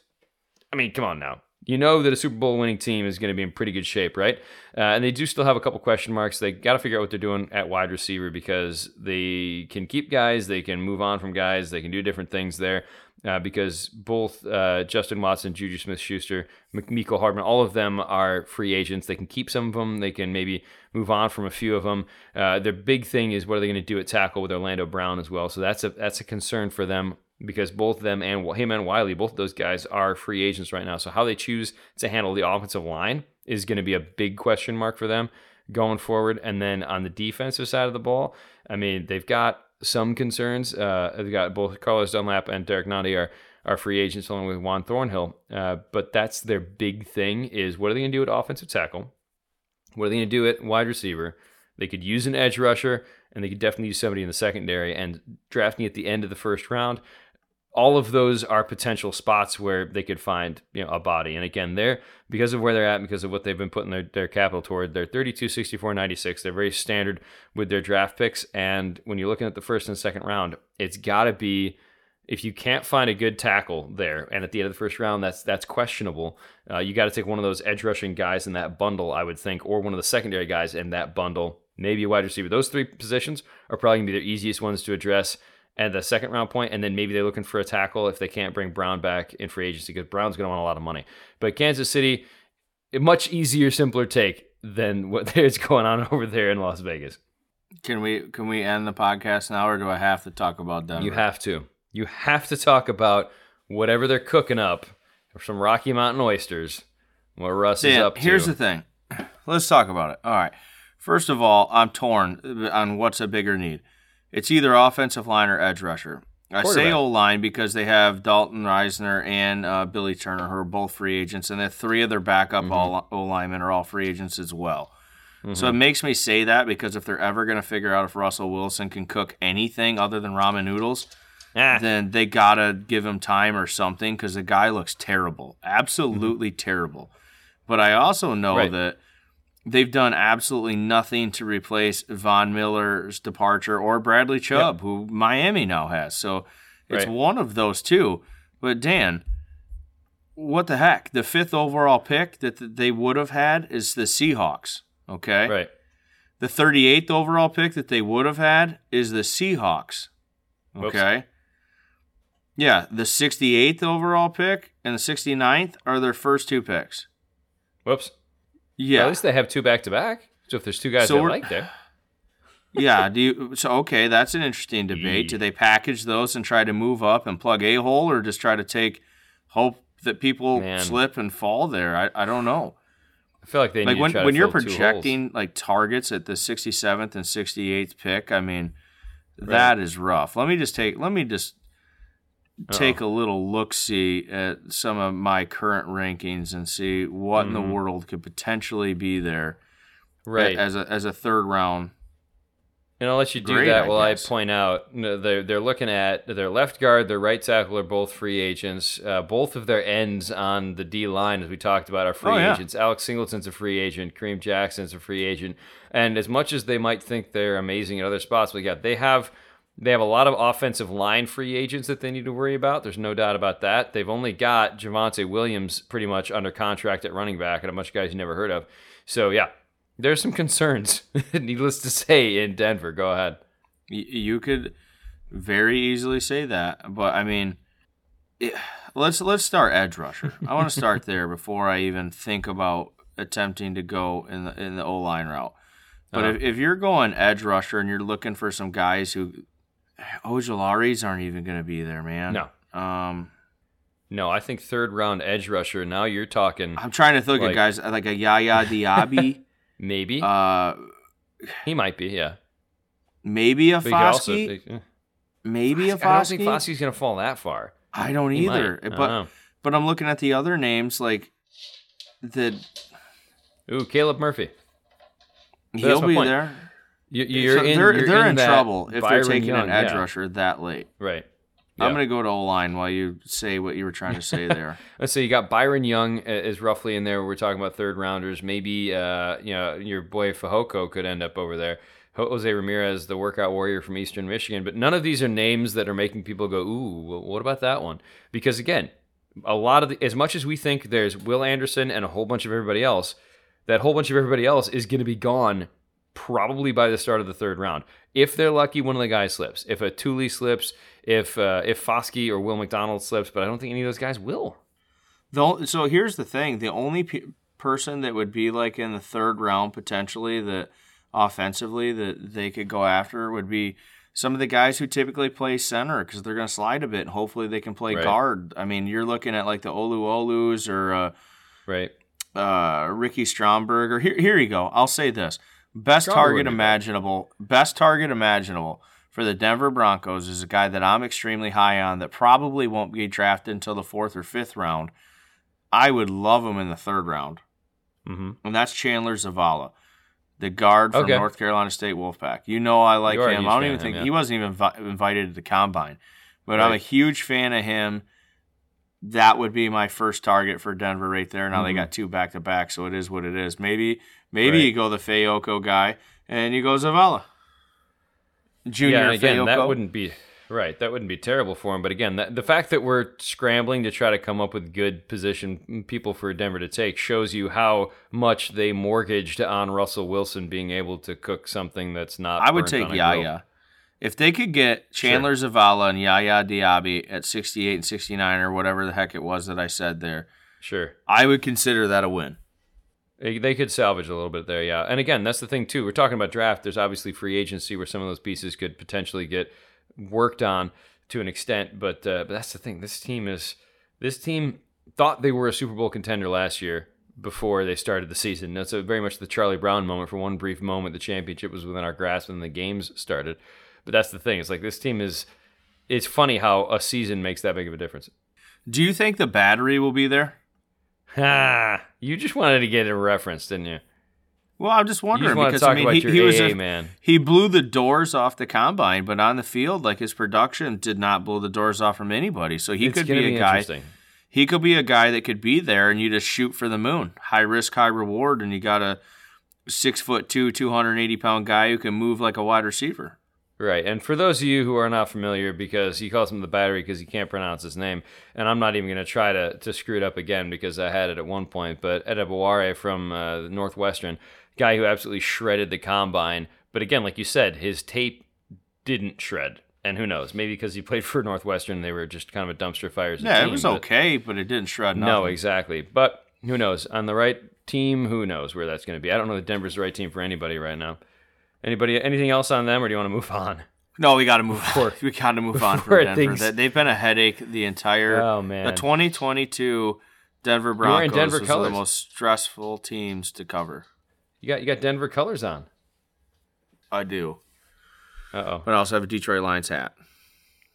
I mean, come on now. You know that a Super Bowl winning team is going to be in pretty good shape, right? Uh, and they do still have a couple question marks. They got to figure out what they're doing at wide receiver because they can keep guys, they can move on from guys, they can do different things there uh, because both uh, Justin Watson, Juju Smith Schuster, Mecole Hardman, all of them are free agents. They can keep some of them, they can maybe move on from a few of them. Uh, their big thing is what are they going to do at tackle with Orlando Brown as well. So that's a, that's a concern for them because both them and him and Wylie, both of those guys are free agents right now. So how they choose to handle the offensive line is going to be a big question mark for them going forward. And then on the defensive side of the ball, I mean, they've got some concerns. Uh, they've got both Carlos Dunlap and Derrick Nnadi are are free agents along with Juan Thornhill. Uh, but that's their big thing is what are they going to do at offensive tackle? What are they going to do at wide receiver? They could use an edge rusher, and they could definitely use somebody in the secondary. And drafting at the end of the first round, all of those are potential spots where they could find you know a body. And again they're because of where they're at because of what they've been putting their, their capital toward they're 32 64 96 they're very standard with their draft picks. And when you're looking at the first and second round it's got to be if you can't find a good tackle there and at the end of the first round that's that's questionable uh, you got to take one of those edge rushing guys in that bundle i would think or one of the secondary guys in that bundle. Maybe a wide receiver. Those three positions are probably going to be their easiest ones to address at the second round point, and then maybe they're looking for a tackle if they can't bring Brown back in free agency because Brown's going to want a lot of money. But Kansas City, a much easier, simpler take than what is going on over there in Las Vegas. Can we can we end the podcast now, or do I have to talk about Denver? You have to. You have to talk about whatever they're cooking up from Rocky Mountain oysters. What Russ Dan, is up to. Here's the thing. Let's talk about it. All right. First of all, I'm torn on what's a bigger need. It's either offensive line or edge rusher. I say O line because they have Dalton Risner and uh, Billy Turner, who are both free agents, and then three of their backup mm-hmm. O linemen are all free agents as well. Mm-hmm. So it makes me say that because if they're ever going to figure out if Russell Wilson can cook anything other than ramen noodles, ah. then they gotta give him time or something because the guy looks terrible, absolutely mm-hmm. terrible. But I also know right. that they've done absolutely nothing to replace Von Miller's departure or Bradley Chubb, yep. who Miami now has. So it's right. one of those two. But Dan, what the heck? The fifth overall pick that they would have had is the Seahawks. Okay. Right. The 38th overall pick that they would have had is the Seahawks. Okay. Whoops. Yeah, the 68th overall pick and the 69th are their first two picks. Whoops. Yeah. Well, at least they have two back to back. So if there's two guys so they like there. yeah. Do you? So okay, that's an interesting debate. Do hmm. they package those and try to move up and plug a hole, or just try to take hope that people Man. slip and fall there? I, I don't know. I feel like they need to do that. like when when you're projecting like targets at the 67th and 68th pick. I mean, right. that is rough. Let me just take. Let me just take a little look see at some of my current rankings and see what mm. in the mm-hmm. world could potentially be there right as a as a third round and I'll let you do Great, that while I, I, point out they're, they're looking at their left guard, their right tackle are both free agents. Uh, both of their ends on the D line, as we talked about, are free oh, yeah. agents. Alex Singleton's a free agent. Kareem Jackson's a free agent. And as much as they might think they're amazing at other spots, we got they have they have a lot of offensive line free agents that they need to worry about. There's no doubt about that. They've only got Javonte Williams pretty much under contract at running back and a bunch of guys you never heard of. So, yeah, there's some concerns, needless to say, in Denver. Go ahead. You could very easily say that, but I mean, it, let's let's start edge rusher. I want to start there before I even think about attempting to go in the in the O line route. But uh-huh. if, if you're going edge rusher and you're looking for some guys who Ojulari's aren't even going to be there, man. No. Um, no, I think third round edge rusher. Now you're talking. I'm trying to think like, of guys like a Yaya Diaby. maybe. Uh, he might be. Yeah. Maybe a Foskey. Also, maybe a Foskey. I don't think Foskey's going to fall that far. I don't he either. Might. But don't but I'm looking at the other names like the. Ooh, Caleb Murphy. He'll be point. there. You, are so in, they're, they're in, in trouble if Byron they're taking Young, an edge yeah. rusher that late. Right. I'm going to go to O line while you say what you were trying to say there. Let's you got Byron Young is roughly in there. We're talking about third rounders. Maybe uh, you know your boy Fehoko could end up over there. Jose Ramirez, the workout warrior from Eastern Michigan. But none of these are names that are making people go, "Ooh, well, what about that one?" Because again, a lot of the, as much as we think there's Will Anderson and a whole bunch of everybody else, that whole bunch of everybody else is going to be gone probably by the start of the third round. If they're lucky, one of the guys slips. If a Tuli slips, if uh, if Foskey or Will McDonald slips, but I don't think any of those guys will. The, so here's the thing: the only pe person that would be like in the third round potentially that offensively that they could go after would be some of the guys who typically play center because they're going to slide a bit. and Hopefully, they can play right. guard. I mean, you're looking at like the Olu Olus or uh, right uh, Ricky Stromberg. Or here, here you go. I'll say this: best target imaginable, best target imaginable for the Denver Broncos is a guy that I'm extremely high on that probably won't be drafted until the fourth or fifth round. I would love him in the third round, mm-hmm. and that's Chandler Zavala the guard from okay. North Carolina State Wolfpack. You know I like him. I don't even think him, yeah. he wasn't even vi- invited to the combine, but right. I'm a huge fan of him. That would be my first target for Denver right there. Now mm-hmm. they got two back to back, so it is what it is. Maybe maybe right. you go the Fehoko guy and you go Zavala. Junior yeah, again, Fehoko. that wouldn't be Right, that wouldn't be terrible for him. But again, that, the fact that we're scrambling to try to come up with good position mm, people for Denver to take shows you how much they mortgaged on Russell Wilson being able to cook something that's not. I would take Yaya. If they could get Chandler sure. Zavala and Yaya Diaby at 68 and 69 or whatever the heck it was that I said there, sure, I would consider that a win. They could salvage a little bit there, yeah. And again, that's the thing too. We're talking about draft. There's obviously free agency where some of those pieces could potentially get worked on to an extent. But uh, but that's the thing. This team is this team thought they were a Super Bowl contender last year before they started the season. That's a, very much the Charlie Brown moment. For one brief moment, the championship was within our grasp and the games started. But that's the thing. It's like this team is. It's funny how a season makes that big of a difference. Do you think the battery will be there? Ha! You just wanted to get a reference, didn't you? Well, I'm just wondering just because I mean he, he was a, man. He blew the doors off the combine, but on the field, like his production did not blow the doors off from anybody. So he it's could be a be guy. He could be a guy that could be there, and you just shoot for the moon. High risk, high reward, and you got a six foot two, two hundred eighty pound guy who can move like a wide receiver. Right. And for those of you who are not familiar, because he calls him the battery because he can't pronounce his name, and I'm not even going to try to to screw it up again because I had it at one point, but Adebawore from uh, Northwestern guy who absolutely shredded the combine. But again, like you said, his tape didn't shred. And who knows? Maybe because he played for Northwestern, they were just kind of a dumpster fire. yeah, team, it was but okay, but it didn't shred. Nothing. No, exactly. But who knows? On the right team, who knows where that's going to be? I don't know that Denver's the right team for anybody right now. Anybody? Anything else on them, or do you want to move on? No, we got to move. Before, on. We got to move on from Denver. Things... They've been a headache the entire. Oh man, the 2022 Denver Broncos Denver was colors. one of the most stressful teams to cover. You got you got Denver colors on. I do. Uh oh. But I also have a Detroit Lions hat.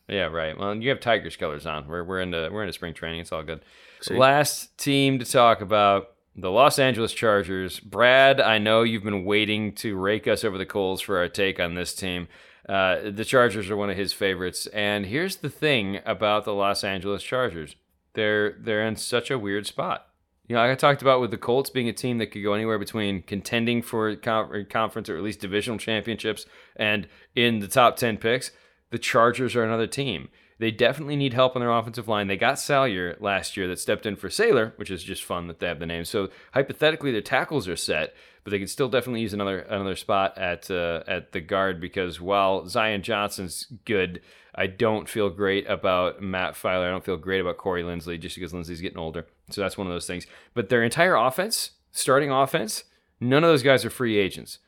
Yeah, right. Well, you have Tigers colors on. We're we're into we're into spring training. It's all good. See? Last team to talk about the Los Angeles Chargers. Brad, I know you've been waiting to rake us over the coals for our take on this team. Uh, the Chargers are one of his favorites, and here's the thing about the Los Angeles Chargers: they're they're in such a weird spot you know, like I talked about with the Colts being a team that could go anywhere between contending for conference or at least divisional championships and in the top 10 picks, the Chargers are another team. They definitely need help on their offensive line. They got Salyer last year that stepped in for Slater, which is just fun that they have the name. So hypothetically, their tackles are set, but they could still definitely use another another spot at uh, at the guard because while Zion Johnson's good, I don't feel great about Matt Feiler. I don't feel great about Corey Linsley just because Linsley's getting older. So that's one of those things. But their entire offense, starting offense, none of those guys are free agents.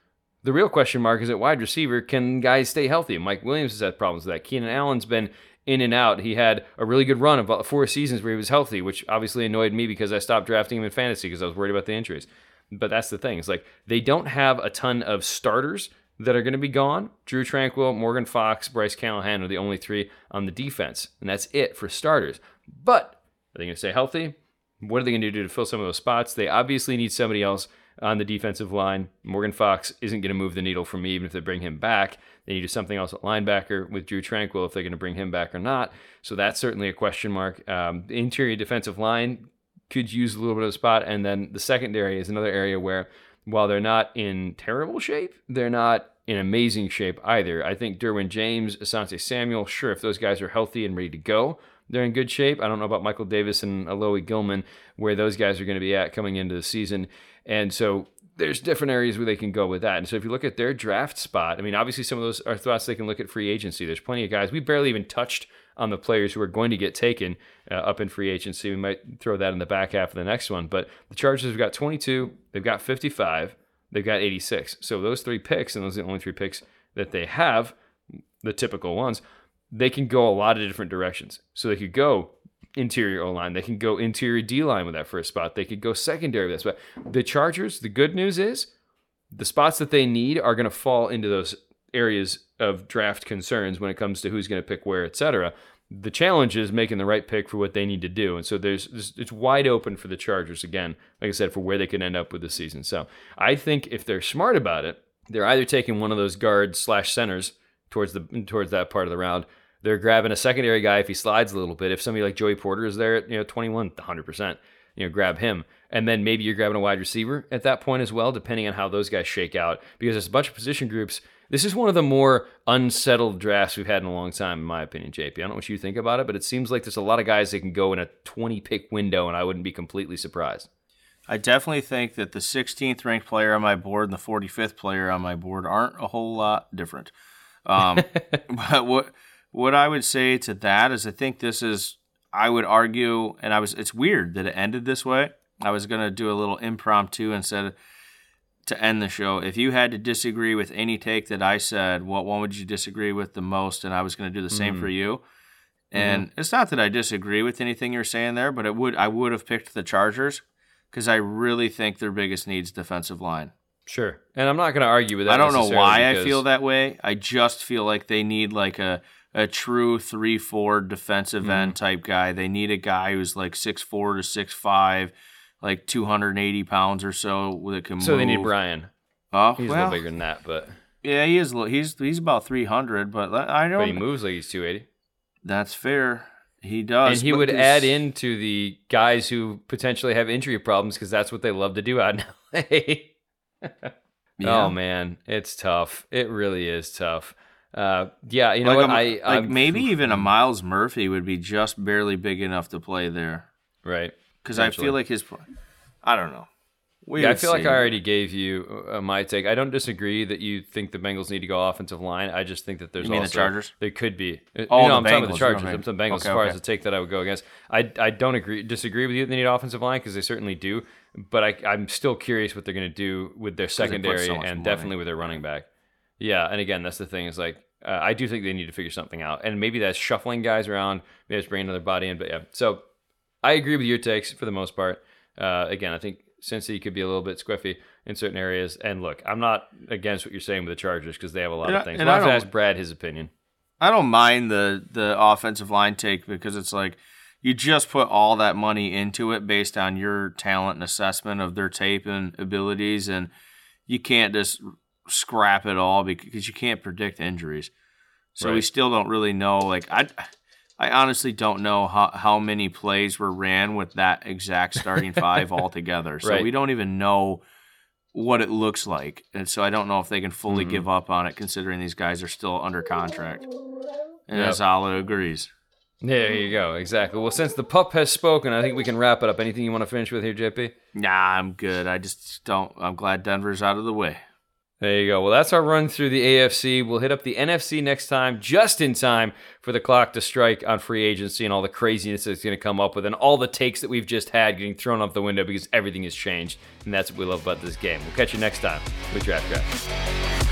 The real question mark is at wide receiver, can guys stay healthy? Mike Williams has had problems with that. Keenan Allen's been in and out. He had a really good run of about four seasons where he was healthy, which obviously annoyed me because I stopped drafting him in fantasy because I was worried about the injuries. But that's the thing. It's like they don't have a ton of starters that are going to be gone. Drew Tranquill, Morgan Fox, Bryce Callahan are the only three on the defense. And that's it for starters. But are they going to stay healthy? What are they going to do to fill some of those spots? They obviously need somebody else on the defensive line. Morgan Fox isn't going to move the needle for me, even if they bring him back. They need to do something else at linebacker with Drew Tranquill if they're going to bring him back or not. So that's certainly a question mark. Um, the interior defensive line could use a little bit of a spot. And then the secondary is another area where, while they're not in terrible shape, they're not in amazing shape either. I think Derwin James, Asante Samuel, sure, if those guys are healthy and ready to go, they're in good shape. I don't know about Michael Davis and Alohi Gilman, where those guys are going to be at coming into the season. And so there's different areas where they can go with that. And so if you look at their draft spot, I mean, obviously some of those are thoughts they can look at free agency. There's plenty of guys. We barely even touched on the players who are going to get taken uh, up in free agency. We might throw that in the back half of the next one. But the Chargers have got 22, they've got 55, they've got 86. So those three picks, and those are the only three picks that they have, the typical ones, they can go a lot of different directions. So they could go interior O line. They can go interior D line with that first spot. They could go secondary with that spot. The Chargers, the good news is the spots that they need are going to fall into those areas of draft concerns when it comes to who's going to pick where, et cetera. The challenge is making the right pick for what they need to do, and so there's, it's wide open for the Chargers again. Like I said, for where they can end up with the season. So I think if they're smart about it, they're either taking one of those guards slash centers towards the towards that part of the round. They're grabbing a secondary guy if he slides a little bit. If somebody like Joey Porter is there at you know 21, 100 percent, you know grab him, and then maybe you're grabbing a wide receiver at that point as well, depending on how those guys shake out. Because there's a bunch of position groups this is one of the more unsettled drafts we've had in a long time, in my opinion, JP. I don't know what you think about it, but it seems like there's a lot of guys that can go in a 20 pick window, and I wouldn't be completely surprised. I definitely think that the 16th ranked player on my board and the 45th player on my board aren't a whole lot different. Um, but what what I would say to that is, I think this is, I would argue, and I was, it's weird that it ended this way. I was going to do a little impromptu instead to end the show. If you had to disagree with any take that I said, what one would you disagree with the most? And I was going to do the same mm. for you. And mm-hmm. it's not that I disagree with anything you're saying there, but it would I would have picked the Chargers because I really think their biggest needs defensive line. Sure, and I'm not going to argue with that. I don't know why. I feel that way. I just feel like they need like a a true three four defensive mm. end type guy. They need a guy who's like six four to six five like 280 pounds or so that can so move. they need Brian. Oh, he's well, a little bigger than that, but yeah, he is. He's he's about 300, but I know. But he moves like he's 280. That's fair. He does. And he would add into the guys who potentially have injury problems because that's what they love to do out in LA. yeah. Oh man, it's tough. It really is tough. Uh, yeah, you know like what? A, I like I'm, maybe even a Myles Murphy would be just barely big enough to play there. Right because I feel like his. I don't know. We yeah, I feel see. like I already gave you uh, my take. I don't disagree that you think the Bengals need to go offensive line. I just think that there's you mean also the Chargers. There could be. Uh, oh, you know, I'm Bengals. talking about the Chargers. Okay. I'm talking Bengals okay, as far okay. as the take that I would go against. I I don't agree disagree with you. That they need offensive line because they certainly do. But I I'm still curious what they're going to do with their secondary so and money. definitely with their running back. Yeah, and again, that's the thing is like uh, I do think they need to figure something out, and maybe that's shuffling guys around, maybe that's bringing another body in. But yeah, so I agree with your takes for the most part. Uh, again, I think Cincy could be a little bit squiffy in certain areas. And look, I'm not against what you're saying with the Chargers because they have a lot and of things. And I'll ask Brad his opinion. I don't mind the the offensive line take because it's like you just put all that money into it based on your talent and assessment of their tape and abilities, and you can't just scrap it all because you can't predict injuries. So right. we still don't really know. Like I, I honestly don't know how, how many plays were ran with that exact starting five altogether. So right. we don't even know what it looks like. And so I don't know if they can fully mm-hmm. give up on it considering these guys are still under contract. And yep. Azala agrees. There you go. Exactly. Well, since the pup has spoken, I think we can wrap it up. Anything you want to finish with here, JP? Nah, I'm good. I just don't. I'm glad Denver's out of the way. There you go. Well, that's our run through the AFC. We'll hit up the NFC next time, just in time for the clock to strike on free agency and all the craziness that's going to come up with, and all the takes that we've just had getting thrown out the window because everything has changed. And that's what we love about this game. We'll catch you next time with Draft Craft.